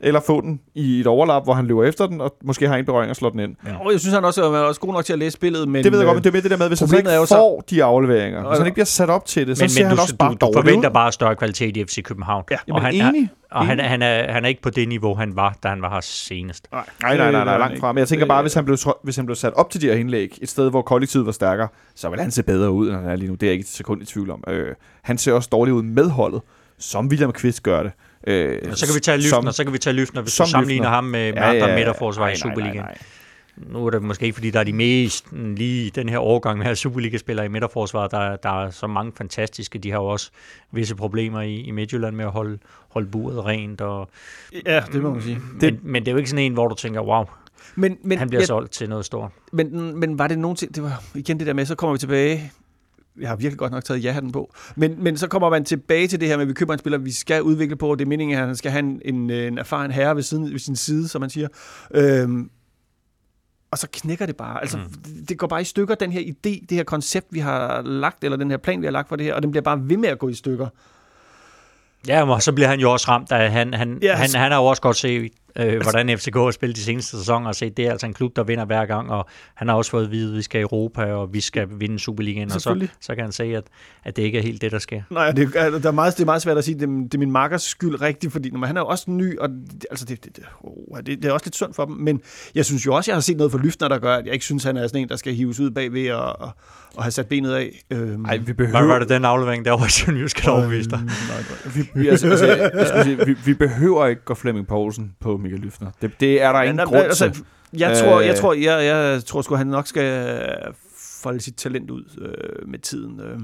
[SPEAKER 2] Eller få den i et overlap, hvor han løber efter den, og måske har en berøring og slår den ind.
[SPEAKER 3] Og jeg synes, han også er også god nok til at læse spillet, men...
[SPEAKER 2] det ved jeg
[SPEAKER 3] øh,
[SPEAKER 2] godt, men det er med det der med, hvis han ikke
[SPEAKER 3] er jo så-
[SPEAKER 2] får de afleveringer, hvis
[SPEAKER 3] Og-
[SPEAKER 2] han ikke bliver sat op til det, så
[SPEAKER 4] Men,
[SPEAKER 2] ser
[SPEAKER 4] men
[SPEAKER 2] han
[SPEAKER 4] du,
[SPEAKER 2] også bare
[SPEAKER 4] du, du forventer
[SPEAKER 2] ud.
[SPEAKER 4] bare større kvalitet i FC København.
[SPEAKER 3] Ja,
[SPEAKER 2] Jamen,
[SPEAKER 4] han,
[SPEAKER 2] enig.
[SPEAKER 4] Og han,
[SPEAKER 2] enig.
[SPEAKER 4] han, er, han er ikke på det niveau, han var, da han var her senest.
[SPEAKER 2] Nej, nej, nej, nej, langt fra. Men jeg tænker bare, hvis han, blev, hvis han blev sat op til de her indlæg, et sted, hvor kollektivet var stærkere, så vil han se bedre ud, end han er lige nu. Det er jeg ikke et sekund i tvivl om. Øh, han ser også dårligt ud med holdet, som William Kvist gør det. Øh,
[SPEAKER 4] Og så kan vi tage
[SPEAKER 2] som-
[SPEAKER 4] Lyftner, så kan vi tage Lyftner, hvis
[SPEAKER 2] som
[SPEAKER 4] du sammenligner
[SPEAKER 2] Lyftner.
[SPEAKER 4] ham med, med andre midterforsvar
[SPEAKER 2] Nej,
[SPEAKER 4] i
[SPEAKER 2] nej, nej,
[SPEAKER 4] Superligaen.
[SPEAKER 2] nej.
[SPEAKER 4] Nu er det måske ikke, fordi der er de mest mm, lige den her overgang med Superliga-spillere i midterforsvaret. Der, der er så mange fantastiske. De har jo også visse problemer i, i Midtjylland med at holde, holde buret rent. Og,
[SPEAKER 3] Ja, det må man sige.
[SPEAKER 2] Det-
[SPEAKER 4] men, men det er jo ikke sådan en, hvor du tænker, wow,
[SPEAKER 3] Men, men,
[SPEAKER 4] han bliver
[SPEAKER 3] jeg,
[SPEAKER 4] solgt til noget stort.
[SPEAKER 3] men, men var det nogensinde... Det var igen det der med, så kommer vi tilbage... Jeg har virkelig godt nok taget ja-hatten på. Men, men så kommer man tilbage til det her med, at vi køber en spiller, vi skal udvikle på. Det er meningen, at han skal have en, en, en erfaren herre ved, siden, ved sin side, som man siger. Øhm, og så knækker det bare. Altså, mm. det går bare i stykker, den her idé, det her koncept, vi har lagt, eller den her plan, vi har lagt for det her, og den bliver bare ved med at gå i stykker.
[SPEAKER 4] Ja, og så bliver han jo også ramt af, han, han,
[SPEAKER 3] ja,
[SPEAKER 4] han, han har jo også godt set, øh, hvordan FCK har spillet de seneste sæsoner, og set, det er altså en klub, der vinder hver gang, og han har også fået at vide, at vi skal i Europa, og vi skal vinde Superligaen, og så, så kan han se, at, at det ikke er helt det, der sker.
[SPEAKER 3] Nej, det, er, der er meget, det er meget svært at sige, det, er- det er min makkers skyld rigtigt, fordi når man, han er jo også ny, og det, altså det, det, det, oh, det, det er også lidt synd for dem, men jeg synes jo også, jeg har set noget for Lyftner, der gør, at jeg ikke synes, han er sådan en, der skal hives ud bagved og, og, og have sat benet af. Øhm,
[SPEAKER 2] Ej, vi
[SPEAKER 4] Hvad
[SPEAKER 2] behøver...
[SPEAKER 4] var det den aflevering derovre i Sønderjysk, der overbeviste dig?
[SPEAKER 2] Vi, vi, altså, altså, jeg, sige, vi, vi behøver ikke gå Flemming Poulsen på Michael Lyftner. Det, det er der ingen
[SPEAKER 3] Men,
[SPEAKER 2] grund
[SPEAKER 3] altså,
[SPEAKER 2] til.
[SPEAKER 3] Jeg tror, jeg
[SPEAKER 2] Øh.
[SPEAKER 3] tror, jeg, jeg tror sgu, han nok skal folde sit talent ud øh, med tiden. Øh,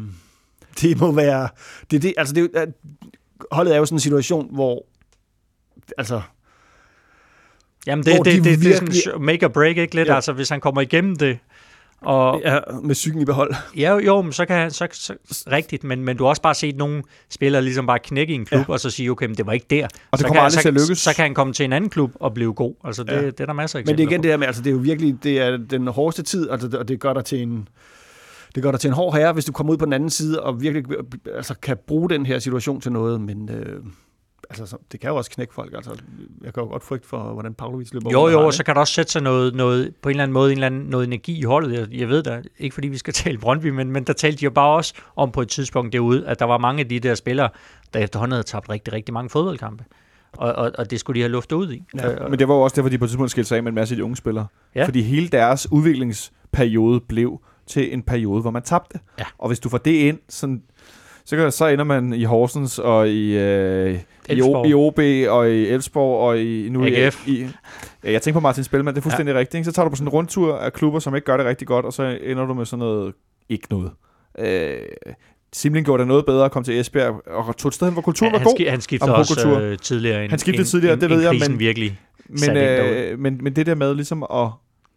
[SPEAKER 3] det må være... Det, er det, altså, det, holdet er jo sådan en situation, hvor... Altså,
[SPEAKER 4] Jamen,
[SPEAKER 3] Hvor
[SPEAKER 4] det, det,
[SPEAKER 3] de
[SPEAKER 4] det, det, det er
[SPEAKER 3] virkelig-
[SPEAKER 4] sådan make or break, ikke lidt?
[SPEAKER 3] Ja.
[SPEAKER 4] Altså, hvis han kommer igennem det, Og,
[SPEAKER 3] Ja, med psyken i behold.
[SPEAKER 4] Ja, jo, men så kan han, så, så, rigtigt, men, men du har også bare set nogle spillere ligesom bare knække i en klub, ja. og så sige, okay, men det var ikke der.
[SPEAKER 2] Og det
[SPEAKER 4] så
[SPEAKER 2] kommer
[SPEAKER 4] kan,
[SPEAKER 2] aldrig
[SPEAKER 4] så,
[SPEAKER 2] til at lykkes.
[SPEAKER 4] Så kan han komme til en anden klub og blive god. Altså, det,
[SPEAKER 3] Ja.
[SPEAKER 4] det er der masser af
[SPEAKER 3] Men det er igen det her med, altså det er jo virkelig, det er den hårdeste tid, og det, og det gør dig til en, det gør dig til en hård herre, hvis du kommer ud på den anden side og virkelig altså, kan bruge den her situation til noget, men øh, altså, så, det kan jo også knække folk. Altså, jeg kan jo godt frygte for, hvordan Pavlovic løber
[SPEAKER 4] Jo, jo, og så kan der også sætte sig noget, noget, på en eller anden måde en eller anden, noget energi i holdet. Jeg, jeg ved da, ikke fordi vi skal tale Brøndby, men, men der talte de jo bare også om på et tidspunkt derude, at der var mange af de der spillere, der efterhånden havde tabt rigtig, rigtig mange fodboldkampe. Og, og, og det skulle de have luftet ud i.
[SPEAKER 3] Ja,
[SPEAKER 4] Øh,
[SPEAKER 2] Men det var jo også derfor, de på et tidspunkt skilte sig af med en masse af de unge spillere.
[SPEAKER 4] Ja.
[SPEAKER 2] Fordi hele deres udviklingsperiode blev til en periode, hvor man tabte.
[SPEAKER 4] Ja.
[SPEAKER 2] Og hvis du får det ind, sådan, så, så ender man i Horsens og i, øh,
[SPEAKER 4] Elfsborg.
[SPEAKER 2] i OB og i Elfsborg og i, nu
[SPEAKER 4] AGF.
[SPEAKER 2] i, i ja, jeg tænker på Martin Spelman, det er fuldstændig ja. rigtigt. Ikke? Så tager du på sådan en rundtur af klubber, som ikke gør det rigtig godt, og så ender du med sådan noget, ikke noget. Øh, Simling gjorde det noget bedre at komme til Esbjerg og tog et sted hen, hvor kulturen
[SPEAKER 4] han,
[SPEAKER 2] var god.
[SPEAKER 4] han, ski- han skiftede også
[SPEAKER 2] kultur.
[SPEAKER 4] øh, tidligere. End,
[SPEAKER 2] Han skiftede
[SPEAKER 4] end-
[SPEAKER 2] tidligere,
[SPEAKER 4] end-
[SPEAKER 2] det ved
[SPEAKER 4] end
[SPEAKER 2] jeg,
[SPEAKER 4] krisen
[SPEAKER 2] men-
[SPEAKER 4] virkelig
[SPEAKER 2] Men, øh, men, men det der med ligesom at,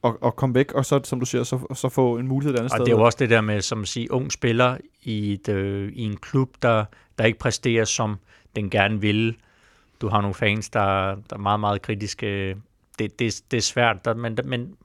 [SPEAKER 2] at, at komme væk, og så, som du siger, så, så få en mulighed et andet
[SPEAKER 4] Og
[SPEAKER 2] sted.
[SPEAKER 4] det er jo også det der med, som at sige, ung spiller i, et, øh, i en klub, der, der ikke præsterer, som den gerne vil. Du har nogle fans, der, der er meget, meget kritiske. Det, det, det er svært, der, men, men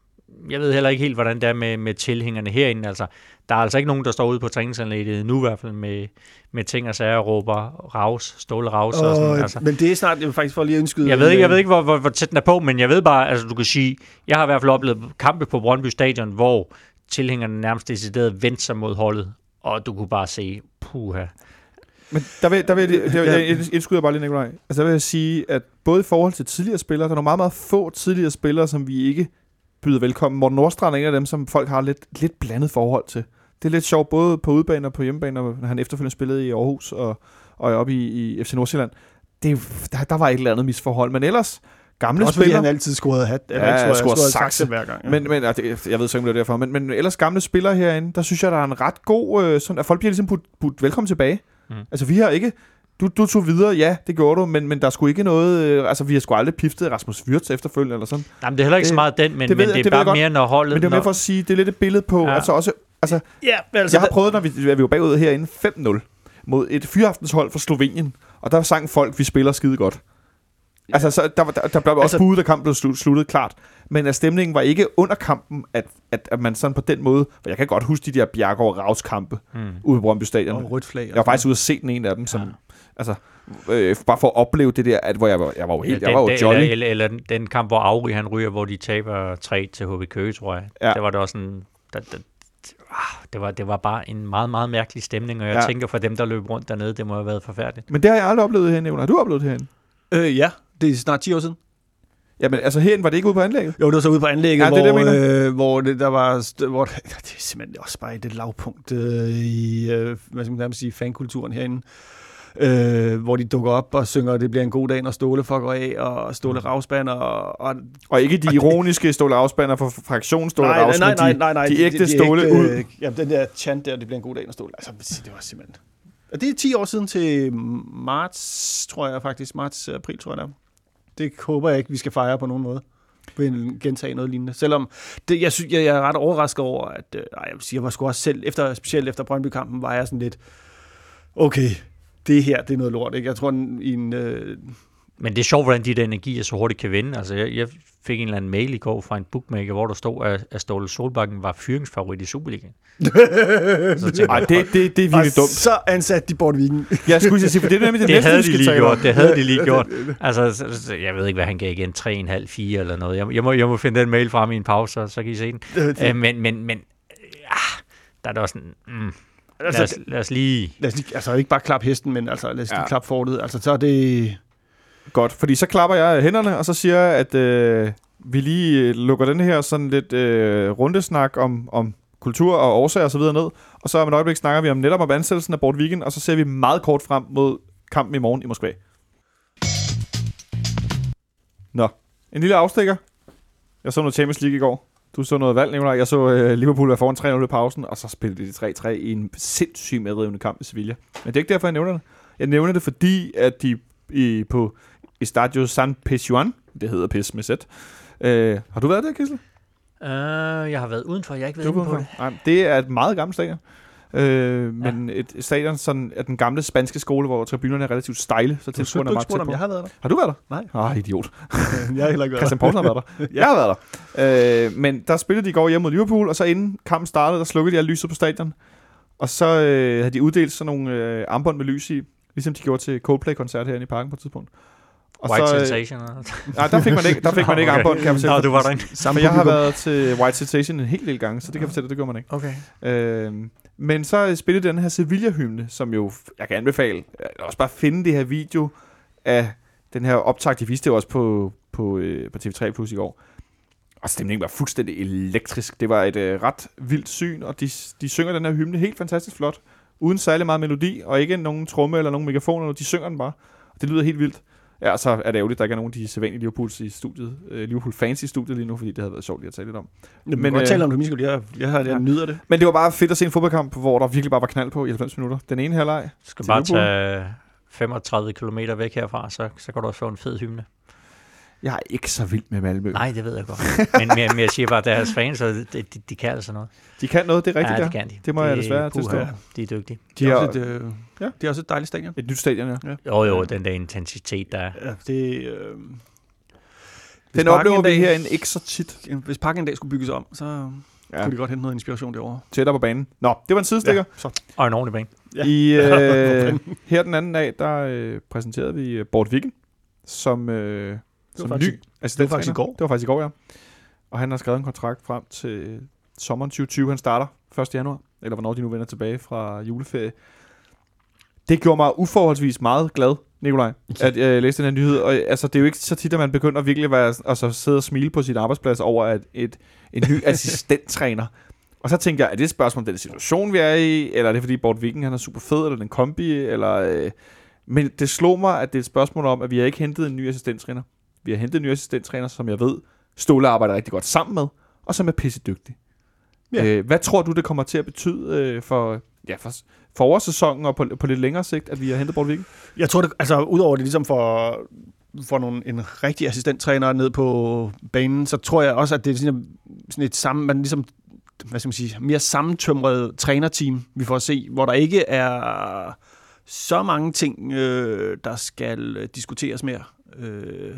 [SPEAKER 4] jeg ved heller ikke helt, hvordan det er med, med tilhængerne herinde. Altså, der er altså ikke nogen, der står ude på træningsanlægget nu i hvert fald med, med ting og sager og råber raus, ståle raus og sådan. Altså.
[SPEAKER 3] Men det er snart, jeg vil faktisk for lige indskyde.
[SPEAKER 4] Jeg ved ikke, jeg
[SPEAKER 3] en-
[SPEAKER 4] ved ikke hvor, hvor, hvor tæt den er på, men jeg ved bare, altså du kan sige, jeg har i hvert fald oplevet kampe på Brøndby Stadion, hvor tilhængerne nærmest decideret vendte sig mod holdet, og du kunne bare se, puha.
[SPEAKER 2] Men der vil, der vil, der vil jeg indskyder bare lige, Nikolaj. Altså der vil jeg sige, at både i forhold til tidligere spillere, der er nogle meget, meget få tidligere spillere, som vi ikke byder velkommen. Morten Nordstrand er en af dem, som folk har lidt, lidt blandet forhold til. Det er lidt sjovt, både på udebane og på hjemmebane, når han efterfølgende spillede i Aarhus og, og oppe i, i FC Nordsjælland. Det, er der, der var et eller andet misforhold, men ellers gamle
[SPEAKER 3] Også fordi
[SPEAKER 2] spillere...
[SPEAKER 3] han altid scorede hat. Eller
[SPEAKER 2] Ja,
[SPEAKER 3] ikke scorede,
[SPEAKER 2] scorede
[SPEAKER 3] scorede
[SPEAKER 2] sakse.
[SPEAKER 3] hver gang. Ja.
[SPEAKER 2] Men, men det- jeg ved så ikke, om det er derfor. Men, men ellers gamle spillere herinde, der synes jeg, der er en ret god... Øh, sådan, at folk bliver ligesom budt, budt velkommen tilbage. Mm. Altså, vi har ikke... Du, du tog videre, ja, det gjorde du, men, men der er sgu ikke noget... Øh, altså, vi har sgu aldrig piftet Rasmus Wirtz efterfølgende, eller sådan.
[SPEAKER 4] Nej, men det er heller ikke
[SPEAKER 2] Det-
[SPEAKER 4] så meget den, men
[SPEAKER 2] det
[SPEAKER 4] det,
[SPEAKER 2] ved
[SPEAKER 4] men det
[SPEAKER 2] det
[SPEAKER 4] er
[SPEAKER 2] jeg
[SPEAKER 4] bare
[SPEAKER 2] godt.
[SPEAKER 4] mere, når holdet...
[SPEAKER 2] Men det er mere for at sige, det er lidt et billede på... Ja. Altså også... Altså,
[SPEAKER 3] ja, altså,
[SPEAKER 2] jeg har prøvet, når vi, vi var bagud herinde 5-0 mod et fyraftenshold fra Slovenien, og der sang folk, vi spiller skide godt. Altså, så der, var- der, der blev også
[SPEAKER 3] Altså-
[SPEAKER 2] budet, da kampen blev slu- sluttet klart. Men at stemningen var ikke under kampen, at, at, at man sådan på den måde... For jeg kan godt huske de der Bjergård Ravs kampe
[SPEAKER 4] Mm.
[SPEAKER 2] ude i Brøndby Stadion.
[SPEAKER 3] og rødt flag.
[SPEAKER 2] Jeg var faktisk ude og se den ene af dem, som...
[SPEAKER 4] Ja.
[SPEAKER 2] Altså, øh, bare for at opleve det der, at, hvor jeg var, jeg var jo helt...
[SPEAKER 4] den,
[SPEAKER 2] Jeg var jo
[SPEAKER 4] den-
[SPEAKER 2] jolly.
[SPEAKER 4] Eller, eller, eller den kamp, hvor Auri han ryger, hvor de taber 3 til HB Køge, tror jeg.
[SPEAKER 2] Ja.
[SPEAKER 4] Det var det også en... Der, der, ah, det, var, det var bare en meget, meget mærkelig stemning, og jeg
[SPEAKER 2] Ja.
[SPEAKER 4] ja. tænker for dem, der løb rundt dernede, det må have været forfærdeligt.
[SPEAKER 2] Men det har jeg aldrig oplevet herinde. Har du oplevet det herinde?
[SPEAKER 3] Øh, ja, det er snart 10 år siden.
[SPEAKER 2] Jamen, altså herinde var det ikke ude på anlægget?
[SPEAKER 3] Jo, det var så ude på anlægget,
[SPEAKER 2] Ja,
[SPEAKER 3] ja,
[SPEAKER 2] det
[SPEAKER 3] hvor,
[SPEAKER 2] det,
[SPEAKER 3] øh, hvor det, der var... Hvor, det er simpelthen også bare et lavpunkt øh, i, øh, hvad skal man sige, fankulturen herinde. Øh, hvor de dukker op og synger, det bliver en god dag, når Ståle fucker af, og Ståle Ravsbander, og, og
[SPEAKER 2] Og ikke de
[SPEAKER 3] Og det-
[SPEAKER 2] ironiske Ståle Afspander for fraktion Ståle
[SPEAKER 3] nej,
[SPEAKER 2] Ravs,
[SPEAKER 3] nej, nej,
[SPEAKER 2] de,
[SPEAKER 3] nej, nej,
[SPEAKER 2] de ægte
[SPEAKER 3] de
[SPEAKER 2] Ståle
[SPEAKER 3] ægte,
[SPEAKER 2] ud.
[SPEAKER 3] øh, Jamen, den der chant der, det bliver en god dag, når Ståle... Altså, det var simpelthen... Og det er 10 år siden til marts, tror jeg faktisk. Marts-april, tror jeg det er. Det håber jeg ikke, vi skal fejre på nogen måde. Vil gentage noget lignende. Selvom det, jeg, synes, jeg, jeg er ret overrasket over, at øh, jeg vil sige, jeg var sgu også selv, efter, specielt efter Brøndby-kampen, var jeg sådan lidt, okay, det her, det er noget lort. Ikke? Jeg tror, en, øh,
[SPEAKER 4] Men det er sjovt, hvordan de der energier så hurtigt kan vende. Altså, jeg, jeg fik en eller anden mail i går fra en bookmaker, hvor der stod, at, at Ståle Solbakken var fyringsfavorit i Superligaen. så tænkte
[SPEAKER 2] Ej, det, det, det er
[SPEAKER 3] og
[SPEAKER 2] virkelig dumt.
[SPEAKER 3] så ansatte de Bort Vigen.
[SPEAKER 2] Jeg skulle sige, for det er nemlig det,
[SPEAKER 4] det
[SPEAKER 2] næste,
[SPEAKER 4] havde de lige gjort. Det havde de lige gjort. Altså, så, så, jeg ved ikke, hvad han gav igen. 3,5, 4 eller noget. Jeg, jeg, må, jeg må finde den mail frem i en pause, så, så kan I se den. Øh, men, men, men ja, der er det også sådan, mm, lad, os, lad os lige...
[SPEAKER 3] lad os lige, altså ikke bare klappe hesten, men altså lad os lige
[SPEAKER 2] Ja.
[SPEAKER 3] ja. klappe fortet. Altså så er det...
[SPEAKER 2] Godt, fordi så klapper jeg hænderne, og så siger jeg, at øh, vi lige øh, lukker den her sådan lidt øh, rundesnak om, om kultur og årsager og så videre ned. Og så om et øjeblik snakker vi om netop om ansættelsen af Bort Weekend, og så ser vi meget kort frem mod kampen i morgen i Moskva. Nå, en lille afstikker. Jeg så noget Champions League i går. Du så noget valg, Nicolaj. Jeg så øh, Liverpool være foran 3-0 i pausen, og så spillede de 3-3 i en sindssygt medrivende kamp i Sevilla. Men det er ikke derfor, jeg nævner det. Jeg nævner det, fordi at de i, på Estadio San Pizjuan, det hedder PIS med Z. Øh, har du været der, Kissel?
[SPEAKER 4] Uh, jeg har været udenfor, jeg har ikke været på det.
[SPEAKER 2] Nej, det er et meget gammelt stadion. Øh, men ja. et stadion sådan, af den gamle spanske skole, hvor tribunerne er relativt stejle, så tilskuerne
[SPEAKER 3] du
[SPEAKER 2] er
[SPEAKER 3] ikke
[SPEAKER 2] meget tæt
[SPEAKER 3] om
[SPEAKER 2] på.
[SPEAKER 3] jeg har været der?
[SPEAKER 2] Har du været der?
[SPEAKER 3] Nej.
[SPEAKER 2] Ah, idiot.
[SPEAKER 3] jeg har heller ikke
[SPEAKER 2] Christian Poulsen har været der. Jeg har været der. Øh, men der spillede de i går hjemme mod Liverpool, og så inden kampen startede, der slukkede de alle lyset på stadion. Og så øh, havde de uddelt sådan nogle øh, armbånd med lys i, ligesom de gjorde til Coldplay-koncert herinde i parken på et tidspunkt. Og
[SPEAKER 4] White
[SPEAKER 2] så, øh,
[SPEAKER 4] Sensation.
[SPEAKER 2] nej, der fik man ikke, der fik man ikke
[SPEAKER 4] Okay.
[SPEAKER 2] armbånd, kan jeg fortælle.
[SPEAKER 4] Nå, du var derinde.
[SPEAKER 2] Samme jeg har været til White Sensation en hel del gange, så det kan jeg fortælle, det gør man ikke.
[SPEAKER 4] Okay.
[SPEAKER 2] Øh, men så spillede den her Sevilla-hymne, som jo, jeg kan anbefale, øh, også bare finde det her video af den her optag, de viste det også på, på, øh, på TV3 Plus i går. Og stemningen var fuldstændig elektrisk. Det var et øh, ret vildt syn, og de, de synger den her hymne helt fantastisk flot, uden særlig meget melodi, og ikke nogen tromme eller nogen megafoner, de synger den bare. Og det lyder helt vildt. Ja, så er det ærgerligt, at der ikke er nogen af de sædvanlige Liverpools i studiet, øh, Liverpool-fans i studiet lige nu, fordi det havde været sjovt lige at tale lidt om.
[SPEAKER 3] Men,
[SPEAKER 2] Men,
[SPEAKER 3] men godt
[SPEAKER 2] øh,
[SPEAKER 3] tale om det, Michael. Jeg, jeg, har, jeg
[SPEAKER 2] ja.
[SPEAKER 3] nyder det.
[SPEAKER 2] Men det var bare fedt at se en fodboldkamp, hvor der virkelig bare var knald på i 90 minutter. Den ene halvleg,
[SPEAKER 4] Du skal bare
[SPEAKER 2] Liverpool.
[SPEAKER 4] tage 35 km væk herfra, så, så kan du også få en fed hymne.
[SPEAKER 2] Jeg er ikke så vild med Malmø.
[SPEAKER 4] Nej, det ved jeg godt. Men, men, men jeg siger bare, at deres fans, så de, de, de kan altså noget.
[SPEAKER 2] De kan noget, det er rigtigt
[SPEAKER 4] ja,
[SPEAKER 2] ja,
[SPEAKER 4] det kan de.
[SPEAKER 2] Det må jeg desværre tilstå.
[SPEAKER 4] De er dygtige.
[SPEAKER 3] De
[SPEAKER 2] De
[SPEAKER 3] er
[SPEAKER 2] har
[SPEAKER 3] også et, øh,
[SPEAKER 2] ja.
[SPEAKER 3] det er også et dejligt stadion.
[SPEAKER 2] et nyt stadion, ja.
[SPEAKER 4] Jo, jo, den der intensitet, der er.
[SPEAKER 3] Ja, det, øh,
[SPEAKER 2] Den oplever
[SPEAKER 3] en
[SPEAKER 2] vi
[SPEAKER 3] dag-
[SPEAKER 2] herinde ikke så tit.
[SPEAKER 3] Hvis parken en dag skulle bygges om, så ja.
[SPEAKER 2] Ja,
[SPEAKER 3] kunne de godt hente noget inspiration derovre.
[SPEAKER 2] tættere på banen. Nå, det var en sidestikker.
[SPEAKER 3] så.
[SPEAKER 4] Og en ordentlig bane.
[SPEAKER 3] Ja.
[SPEAKER 2] Ja. I, øh, her den anden dag, der øh, præsenterede vi øh, Bort Wiggen som, øh, som
[SPEAKER 3] faktisk-
[SPEAKER 2] ny assistent.
[SPEAKER 3] faktisk i går.
[SPEAKER 2] Det var faktisk i går, ja. Og han har skrevet en kontrakt frem til sommeren 2020. Han starter 1. januar, eller hvornår de nu vender tilbage fra juleferie. Det gjorde mig uforholdsvis meget glad, Nikolaj, at jeg læste den her nyhed. Og, altså, det er jo ikke så tit, at man begynder virkelig at altså, sidde og smile på sit arbejdsplads over, at et, en ny assistenttræner. Og så tænkte jeg, er det et spørgsmål om den situation, vi er i, eller er det fordi Bort Viking han er super fed, eller den kombi, eller... Øh, men det slog mig, at det er et spørgsmål om, at vi har ikke hentet en ny assistenttræner. Vi har hentet en ny assistenttræner, som jeg ved, Ståle arbejder rigtig godt sammen med, og som er pisse dygtig.
[SPEAKER 3] Ja.
[SPEAKER 2] Øh, hvad tror du, det kommer til at betyde øh, for, ja, for forårssæsonen og på, på lidt længere sigt, at vi har hentet Bort Viking?
[SPEAKER 3] Jeg tror, det, altså udover det ligesom for, for nogle, en rigtig assistenttræner ned på banen, så tror jeg også, at det er sådan, sådan et sammen, man ligesom, hvad skal man sige, mere sammentømret trænerteam, vi får at se, hvor der ikke er så mange ting, øh, der skal øh, diskuteres mere. Øh,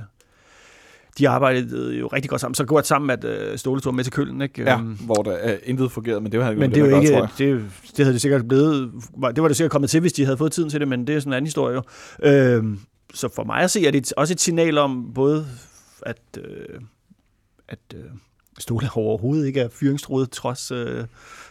[SPEAKER 3] de arbejdede jo rigtig godt sammen. Så godt sammen, at øh, Ståle tog med til Køln. Ikke?
[SPEAKER 2] Ja,
[SPEAKER 3] Øhm,
[SPEAKER 2] hvor der er intet fungeret, men det havde
[SPEAKER 3] men det er jo
[SPEAKER 2] godt,
[SPEAKER 3] ikke,
[SPEAKER 2] tror jeg.
[SPEAKER 3] det, det havde det sikkert blevet, det var det sikkert kommet til, hvis de havde fået tiden til det, men det er sådan en anden historie jo. Øhm, så for mig at se, er det et- også et signal om både, at, øh, at øh, Ståle overhovedet ikke er fyringstroet, trods, øh,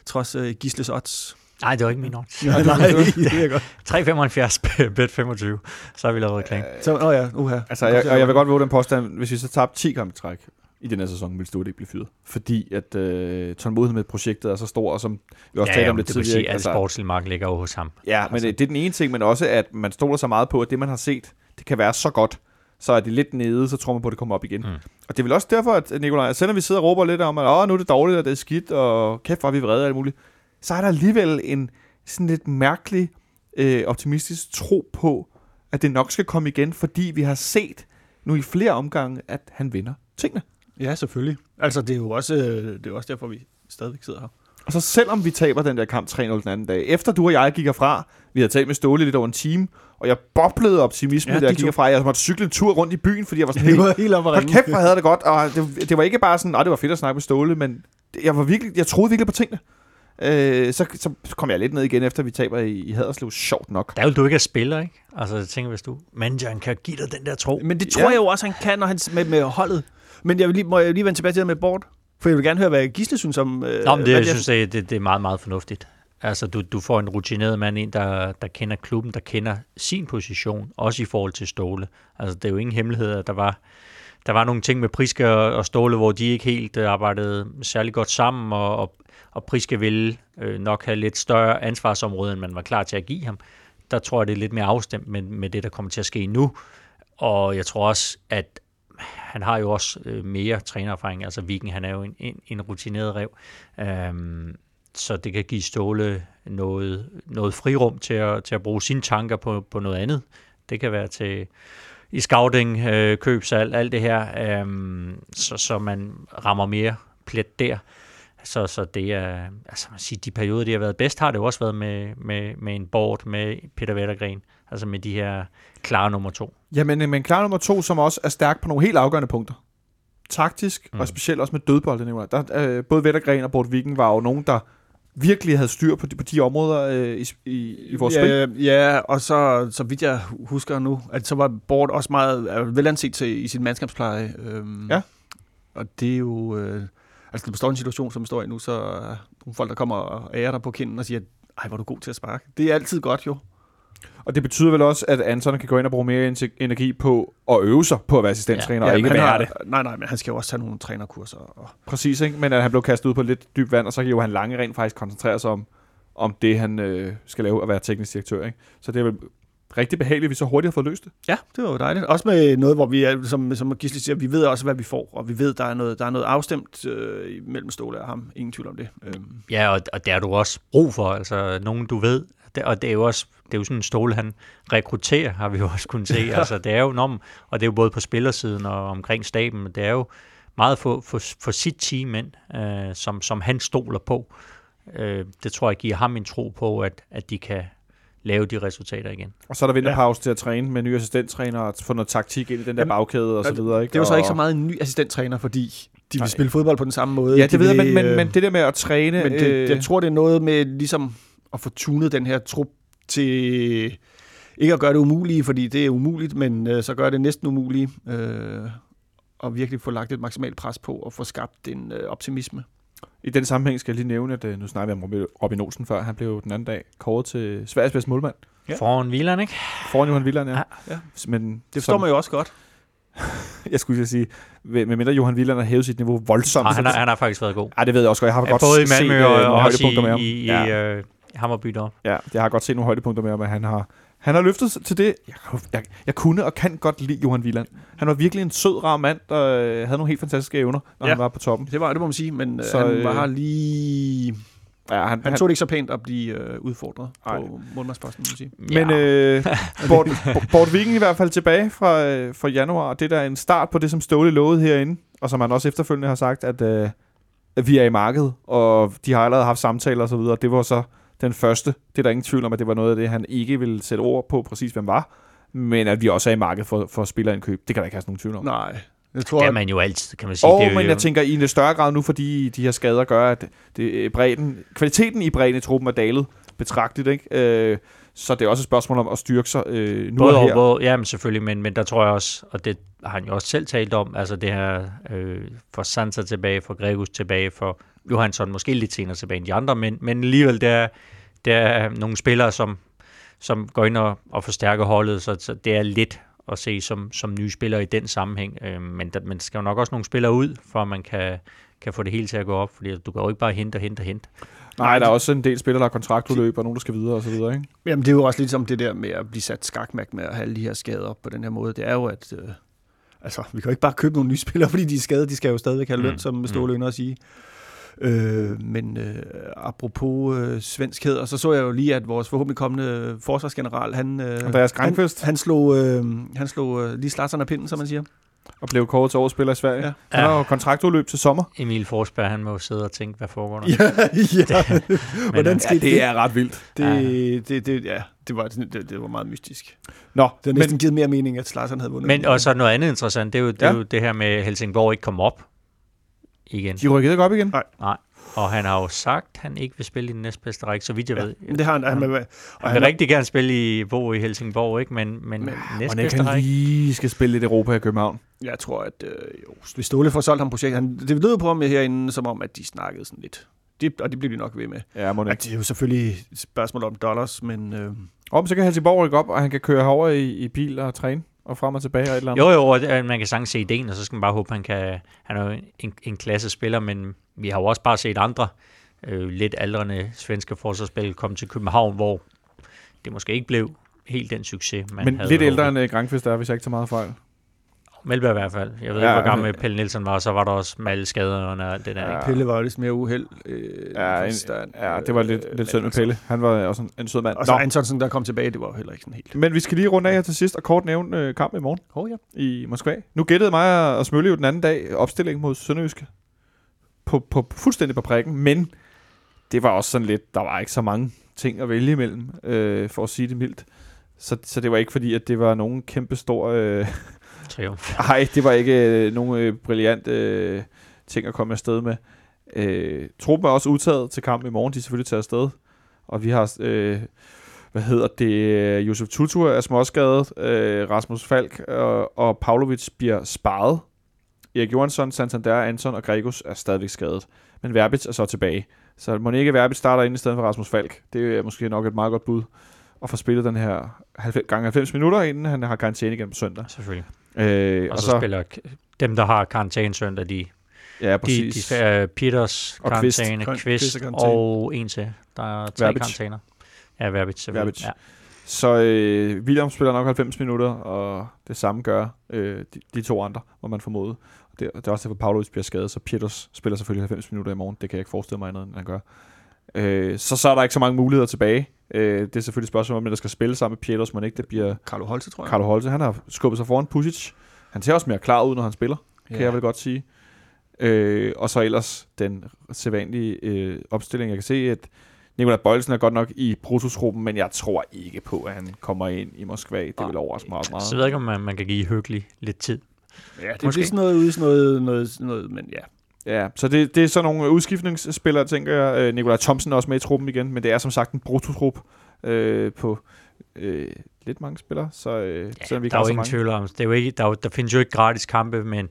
[SPEAKER 3] trods øh, Gisles odds.
[SPEAKER 4] Nej, det var ikke min odds.
[SPEAKER 3] Nej, nej, det er godt.
[SPEAKER 4] 3,75 bet 25, så har vi lavet reklame.
[SPEAKER 3] Så, åh ja, uha.
[SPEAKER 2] Altså, jeg, og jeg vil godt våge den påstand, hvis vi så tabte 10 kampe i træk i den her sæson, ville Ståle ikke blive fyret. Fordi at øh, tålmodigheden med projektet er så stor, og som vi også
[SPEAKER 4] Ja,
[SPEAKER 2] talte
[SPEAKER 4] ja,
[SPEAKER 2] om lidt
[SPEAKER 4] du kan
[SPEAKER 2] tidligere.
[SPEAKER 4] sige,
[SPEAKER 2] ikke?
[SPEAKER 4] at al sportslig magt ligger jo hos ham.
[SPEAKER 2] Ja, men
[SPEAKER 4] Altså.
[SPEAKER 2] det, det er den ene ting, men også, at man stoler så meget på, at det, man har set, det kan være så godt, så er det lidt nede, så tror man på, at det kommer op igen.
[SPEAKER 4] Mm.
[SPEAKER 2] Og det er vel også derfor, at Nikolaj, selvom vi sidder og råber lidt om, at Åh, nu er det dårligt, og det er skidt, og kæft, hvor er vi vrede og alt muligt, så er der alligevel en sådan lidt mærkelig, øh, optimistisk tro på, at det nok skal komme igen, fordi vi har set nu i flere omgange, at han vinder tingene.
[SPEAKER 3] Ja, selvfølgelig. Altså, det er jo også, øh, det er også derfor, vi stadigvæk sidder her.
[SPEAKER 2] Og så selvom vi taber den der kamp 3-0 den anden dag, efter du og jeg gik herfra, vi havde talt med Ståle lidt over en time, og jeg boblede optimisme,
[SPEAKER 3] Ja,
[SPEAKER 2] da jeg gik herfra. Jeg måtte cykle en tur rundt i byen, fordi jeg var sådan helt...
[SPEAKER 3] var helt op at
[SPEAKER 2] kæft, hvor havde det godt. Og det, det var ikke bare sådan, at det var fedt at snakke med Ståle, men jeg, var virkelig, jeg troede virkelig på tingene. Øh, så, så kom jeg lidt ned igen, efter vi taber i, i Haderslev. Sjovt nok.
[SPEAKER 4] Der vil du ikke er spiller, ikke? Altså, jeg tænker, hvis du... Manageren kan give dig den der tro.
[SPEAKER 3] Men det tror
[SPEAKER 2] Ja.
[SPEAKER 3] jeg jo også, han kan, når han med, med holdet. Men jeg vil lige, må jeg lige vende tilbage til det med Bort? For jeg vil gerne høre, hvad Gisle synes om... Øh,
[SPEAKER 4] Nå, men det, jeg synes, det, det, det er meget, meget fornuftigt. Altså, du, du får en rutineret mand ind, der, der kender klubben, der kender sin position, også i forhold til Ståle. Altså, det er jo ingen hemmelighed, at der var, der var nogle ting med Priske og, og Ståle, hvor de ikke helt øh, arbejdede særlig godt sammen, og, og, og Priske ville øh, nok have lidt større ansvarsområde, end man var klar til at give ham. Der tror jeg, det er lidt mere afstemt med, med det, der kommer til at ske nu. Og jeg tror også, at han har jo også øh, mere trænererfaring. Altså Viking, han er jo en, en, en rutineret rev. Øhm, så det kan give Ståle noget, noget frirum til at, til at bruge sine tanker på, på noget andet. Det kan være til i scouting, øh, købsalg, alt det her, øhm, så, så man rammer mere plet der. Så, så det er, altså man siger, de perioder, de har været bedst, har det jo også været med, med, med en board, med Peter Vettergren, altså med de her klare nummer to.
[SPEAKER 2] Jamen, men en klar nummer to, som også er stærk på nogle helt afgørende punkter. Taktisk, mm. Og specielt også med dødbold, det nævner jeg. der, øh, Både Vettergren og Bort Viking var jo nogen, der virkelig havde styr på de, på de områder øh, i, i, i vores spil.
[SPEAKER 3] ja, Ja, og så, så vidt jeg husker nu, at så var Bort også meget er velanset til, i sin mandskabspleje. Øhm,
[SPEAKER 2] Ja.
[SPEAKER 3] Og det er jo... Øh, altså, når du står i en situation, som vi står i nu, så er nogle folk, der kommer og ærer dig på kinden og siger, ej, hvor er du god til at sparke. Det er altid godt, jo.
[SPEAKER 2] Og det betyder vel også, at Anton kan gå ind og bruge mere en- energi på at øve sig på at være assistenttræner, ja, og ikke
[SPEAKER 3] han
[SPEAKER 2] være
[SPEAKER 3] har,
[SPEAKER 2] det.
[SPEAKER 3] Nej, nej, men han skal jo også tage nogle trænerkurser. Og,
[SPEAKER 2] Præcis, ikke? men at han blev kastet ud på lidt dybt vand, og så kan Johan Lange rent faktisk koncentrere sig om, om det, han øh, skal lave at være teknisk direktør. Ikke? Så det er vel rigtig behageligt, at vi så hurtigt har fået løst det.
[SPEAKER 3] ja, det var jo dejligt. Også med noget, hvor vi er, som, som Gisli siger, vi ved også, hvad vi får, og vi ved, der er noget, der er noget afstemt øh, mellem Ståle og ham. Ingen tvivl om det. Øhm.
[SPEAKER 4] Ja, og, og det har du også brug for, altså nogen du ved, det, og det er jo også, det er jo sådan en stol, han rekrutterer, har vi jo også kunnet se, altså det er jo, når, og det er jo både på spillersiden og omkring staben, det er jo meget for, for, for sit team ind, øh, som, som han stoler på. Øh, det tror jeg giver ham en tro på, at, at de kan lave de resultater igen.
[SPEAKER 2] Og så er der vinterpause ja. til at træne med nye assistenttræner og få noget taktik ind i den der
[SPEAKER 3] Jamen,
[SPEAKER 2] bagkæde og så videre. Ikke?
[SPEAKER 3] Det er jo så ikke så meget en ny assistenttræner, fordi de vil
[SPEAKER 2] Nej.
[SPEAKER 3] spille fodbold på den samme måde.
[SPEAKER 2] Ja,
[SPEAKER 3] De
[SPEAKER 2] det ved jeg, men,
[SPEAKER 3] vil,
[SPEAKER 2] men,
[SPEAKER 3] øh,
[SPEAKER 2] men det der med at træne...
[SPEAKER 3] Men det,
[SPEAKER 2] øh,
[SPEAKER 3] jeg tror, det er noget med ligesom at få tunet den her trup til ikke at gøre det umulige, fordi det er umuligt, men øh, så gør det næsten umuligt, øh, og virkelig få lagt et maksimalt pres på og få skabt en øh, optimisme.
[SPEAKER 2] I den sammenhæng skal jeg lige nævne, at øh, nu snakker vi om Robin- Olsen før. Han blev den anden dag kåret til Sveriges bedste målmand.
[SPEAKER 3] Ja.
[SPEAKER 4] Foran Wieland, ikke?
[SPEAKER 2] Foran Johan Villand, ja.
[SPEAKER 4] Ja.
[SPEAKER 3] Ja.
[SPEAKER 2] Men
[SPEAKER 3] Det forstår man jo også godt.
[SPEAKER 2] Jeg skulle sige, med med mindre Johan Villand har hævet sit niveau voldsomt.
[SPEAKER 4] Og han, har, han har faktisk været god.
[SPEAKER 2] Ja, det ved jeg også godt. Jeg har
[SPEAKER 4] Ja,
[SPEAKER 2] godt
[SPEAKER 4] både i
[SPEAKER 2] set
[SPEAKER 4] Malmø
[SPEAKER 2] øh,
[SPEAKER 4] og,
[SPEAKER 2] nogle
[SPEAKER 4] og også
[SPEAKER 2] højdepunkter med ham.
[SPEAKER 4] i, i,
[SPEAKER 2] ja.
[SPEAKER 4] i øh, Hammerby deroppe.
[SPEAKER 2] Ja, jeg har godt set nogle højdepunkter med ham, at han har, han har løftet sig til det. Jeg, jeg, jeg kunne og kan godt lide Johan Wieland. Han var virkelig en sød, rar mand, der øh, havde nogle helt fantastiske evner, når
[SPEAKER 3] Ja.
[SPEAKER 2] han var på toppen.
[SPEAKER 3] Det var det, må man sige, men øh,
[SPEAKER 2] Så,
[SPEAKER 3] han
[SPEAKER 2] øh,
[SPEAKER 3] var lige...
[SPEAKER 2] Ja, han,
[SPEAKER 3] Han tog det ikke så pænt at blive øh, udfordret
[SPEAKER 2] Ej.
[SPEAKER 3] på målmandsposten, må man sige.
[SPEAKER 2] Men øh, Bort, Bort Viking i hvert fald tilbage fra, øh, fra januar, og det er da en start på det, som Ståle lovede herinde, og som han også efterfølgende har sagt, at, øh, at vi er i markedet, og de har allerede haft samtaler og så videre. Det var så den første. Det er der ingen tvivl om, at det var noget af det, han ikke ville sætte ord på præcis, hvem var. Men at vi også er i markedet for, for spillerindkøb, det kan der ikke have nogen tvivl om.
[SPEAKER 3] Nej, jeg
[SPEAKER 4] Det
[SPEAKER 3] tror,
[SPEAKER 4] er man jo altid, kan man sige.
[SPEAKER 2] Og
[SPEAKER 4] det er jo,
[SPEAKER 2] men jeg tænker i en større grad nu, fordi de her skader gør, at det, bredden, kvaliteten i bredden i truppen er dalet betragteligt. Ikke? Øh, så det er også et spørgsmål om at styrke sig øh, nu
[SPEAKER 4] Både
[SPEAKER 2] og her.
[SPEAKER 4] både, ja, men selvfølgelig, men, men der tror jeg også, og det har han jo også selv talt om, altså det her øh, for Sansa tilbage, for Gregus tilbage, for Johansson måske lidt senere tilbage end de andre, men, men alligevel, der, er- der er nogle spillere, som, som går ind og, og forstærker holdet, så, så det er lidt at se som, som nye spillere i den sammenhæng. Øh, men der, man skal jo nok også nogle spillere ud, for at man kan, kan få det hele til at gå op, fordi du kan jo ikke bare hente og hente og hente.
[SPEAKER 2] Nej, der er også en del spillere, der har kontraktudløb, og nogen, der skal videre og så videre. Ikke?
[SPEAKER 3] Jamen, det er jo også lidt som det der med at blive sat skakmærk med at have alle de her skader på den her måde. Det er jo, at øh, altså, vi kan jo ikke bare købe nogle nye spillere, fordi de er skadet. De skal jo stadigvæk have løn,
[SPEAKER 4] Mm,
[SPEAKER 3] som Ståle ynder at sige. Øh, men øh, apropos øh, svenskhed, og så så jeg jo lige, at vores forhåbentlig kommende forsvarsgeneral, han, øh,
[SPEAKER 2] Andreas
[SPEAKER 3] han, han slog, øh, han slog øh, lige slatterne af pinden, som man siger.
[SPEAKER 2] Og blev kåret til årets spiller i Sverige.
[SPEAKER 3] Ja.
[SPEAKER 2] Ja. Han har jo kontraktudløb til sommer.
[SPEAKER 4] Emil Forsberg, han må jo sidde og tænke, hvad foregår der?
[SPEAKER 3] ja, ja. Hvordan
[SPEAKER 4] øh,
[SPEAKER 3] skete det?
[SPEAKER 2] er ret vildt.
[SPEAKER 3] Det, det, det, ja, det, var, det, det var meget mystisk.
[SPEAKER 2] Nå,
[SPEAKER 3] Det har
[SPEAKER 2] men,
[SPEAKER 3] næsten givet mere mening, at Slatern havde vundet.
[SPEAKER 4] Men og så noget andet interessant, det er jo det,
[SPEAKER 2] Ja.
[SPEAKER 4] er jo det her med, at Helsingborg ikke kom op igen.
[SPEAKER 2] de rykkede ikke op igen.
[SPEAKER 4] Nej. Og han har jo sagt, at han ikke vil spille i den næstbedste række, så vidt jeg
[SPEAKER 3] ja,
[SPEAKER 4] ved.
[SPEAKER 3] men det har han, han, han, og
[SPEAKER 4] Han vil rigtig gerne spille i Bo i Helsingborg, ikke? Men, men, men
[SPEAKER 2] Og
[SPEAKER 4] næstbedste
[SPEAKER 2] han
[SPEAKER 4] række.
[SPEAKER 2] lige skal spille lidt Europa i København.
[SPEAKER 3] Jeg tror, at øh, jo, hvis Ståle får solgt ham projekt, han, det lød på ham herinde, som om, at de snakkede sådan lidt. Det, og det bliver de nok ved med.
[SPEAKER 2] Ja, må det.
[SPEAKER 3] At det er jo selvfølgelig et spørgsmål om dollars, men øh,
[SPEAKER 2] Om så kan Helsingborg rykke op, og han kan køre herover i, i bil og træne, og frem og tilbage og et eller andet.
[SPEAKER 4] Jo, jo, og man kan sagtens se ideen, og så skal man bare håbe, han kan... Han er en, en klasse spiller, men vi har jo også bare set andre øh, lidt aldrende svenske forsvarsspil komme til København, hvor det måske ikke blev helt den succes, man
[SPEAKER 2] Men
[SPEAKER 4] havde
[SPEAKER 2] lidt ældre end uh, Granqvist er, hvis jeg ikke tager meget fejl.
[SPEAKER 4] Melberg i hvert fald. Jeg ved
[SPEAKER 2] Ja,
[SPEAKER 4] ikke, hvor gammel. Pelle Nielsen var, og så var der også med alle skaderne og det der.
[SPEAKER 2] Ja.
[SPEAKER 3] Pelle var jo lidt mere uheld. Øh,
[SPEAKER 2] Ja, en, ja, det var lidt,
[SPEAKER 3] Øh,
[SPEAKER 2] lidt synd med
[SPEAKER 3] men
[SPEAKER 2] Pelle. Han var også en, en sød mand.
[SPEAKER 3] Og så
[SPEAKER 2] Nå,
[SPEAKER 3] Antonsen, der kom tilbage, det var jo heller ikke sådan helt.
[SPEAKER 2] men vi skal lige runde af her til sidst, og kort nævne øh, kampen i morgen
[SPEAKER 3] Oh, ja.
[SPEAKER 2] i Moskva. Nu gættede mig og Smølle jo den anden dag opstilling mod Sønderjyske. på, på, fuldstændig på prikken, men det var også sådan lidt, der var ikke så mange ting at vælge imellem, øh, for at sige det mildt. Så, så det var ikke fordi, at det var nogen kæmpe stor... Øh,
[SPEAKER 4] Triumf.
[SPEAKER 2] Nej, det var ikke øh, nogen øh, brilliant øh, ting at komme afsted med. Øh, truppen er også udtaget til kampen i morgen. De er selvfølgelig taget afsted. Og vi har, øh, hvad hedder det, Josef Tutu er småskadet. Øh, Rasmus Falk og, og Pavlovic bliver sparet. Erik Johansson, Santander, Anton og Gregus er stadigvæk skadet. Men Verbitz er så tilbage. Så Monique Verbitz starter ind i stedet for Rasmus Falk. Det er måske nok et meget godt bud at få spillet den her 90, gange 90 minutter, inden han har karantæne igen på søndag.
[SPEAKER 4] Selvfølgelig.
[SPEAKER 2] Øh,
[SPEAKER 4] og, og så, så spiller dem, der har karantæne søndag, de,
[SPEAKER 2] ja,
[SPEAKER 4] de, de uh, Peters
[SPEAKER 2] og
[SPEAKER 4] karantæne,
[SPEAKER 2] Kvist,
[SPEAKER 4] Kvist og en til. Der er tre
[SPEAKER 2] Verbitz.
[SPEAKER 4] karantæner. Ja, selvfølgelig.
[SPEAKER 2] Verbitz.
[SPEAKER 4] Ja.
[SPEAKER 2] Så øh, William spiller nok 90 minutter, og det samme gør øh, de, de to andre, hvor man formoder. Og det, det er også derfor, Pavlovic bliver skadet, så Peters spiller selvfølgelig 90 minutter i morgen. Det kan jeg ikke forestille mig andet, end han gør. Øh, så så er der ikke så mange muligheder tilbage. Øh, det er selvfølgelig et spørgsmål om, at der skal spille sammen med Peters, men ikke det bliver...
[SPEAKER 3] Carlo Holte, tror jeg.
[SPEAKER 2] Carlo Holte, han har skubbet sig foran Pusic. Han ser også mere klar ud, når han spiller, kan
[SPEAKER 3] Ja.
[SPEAKER 2] jeg vel godt sige. Øh, og så ellers den sædvanlige øh, opstilling. Jeg kan se, at Nikolaj Bøjelsen er godt nok i Brutus-gruppen, men jeg tror ikke på, at han kommer ind i Moskva. Det vil overraske mig meget.
[SPEAKER 4] Så jeg ved ikke, om man, man kan give Høgli lidt tid.
[SPEAKER 3] Ja, det
[SPEAKER 4] Måske.
[SPEAKER 3] er sådan noget ude i sådan noget, noget, noget, men ja.
[SPEAKER 2] Ja, så det, det er sådan nogle udskiftningsspillere, tænker jeg. Øh, Nikolaj Thomsen er også med i truppen igen, men det er som sagt en Brutus-gruppe øh, på øh, lidt mange spillere, så øh,
[SPEAKER 4] Ja,
[SPEAKER 2] selvom vi
[SPEAKER 4] der er jo ingen tvivl om, det er jo ikke, der, er jo, der findes jo ikke gratis kampe, men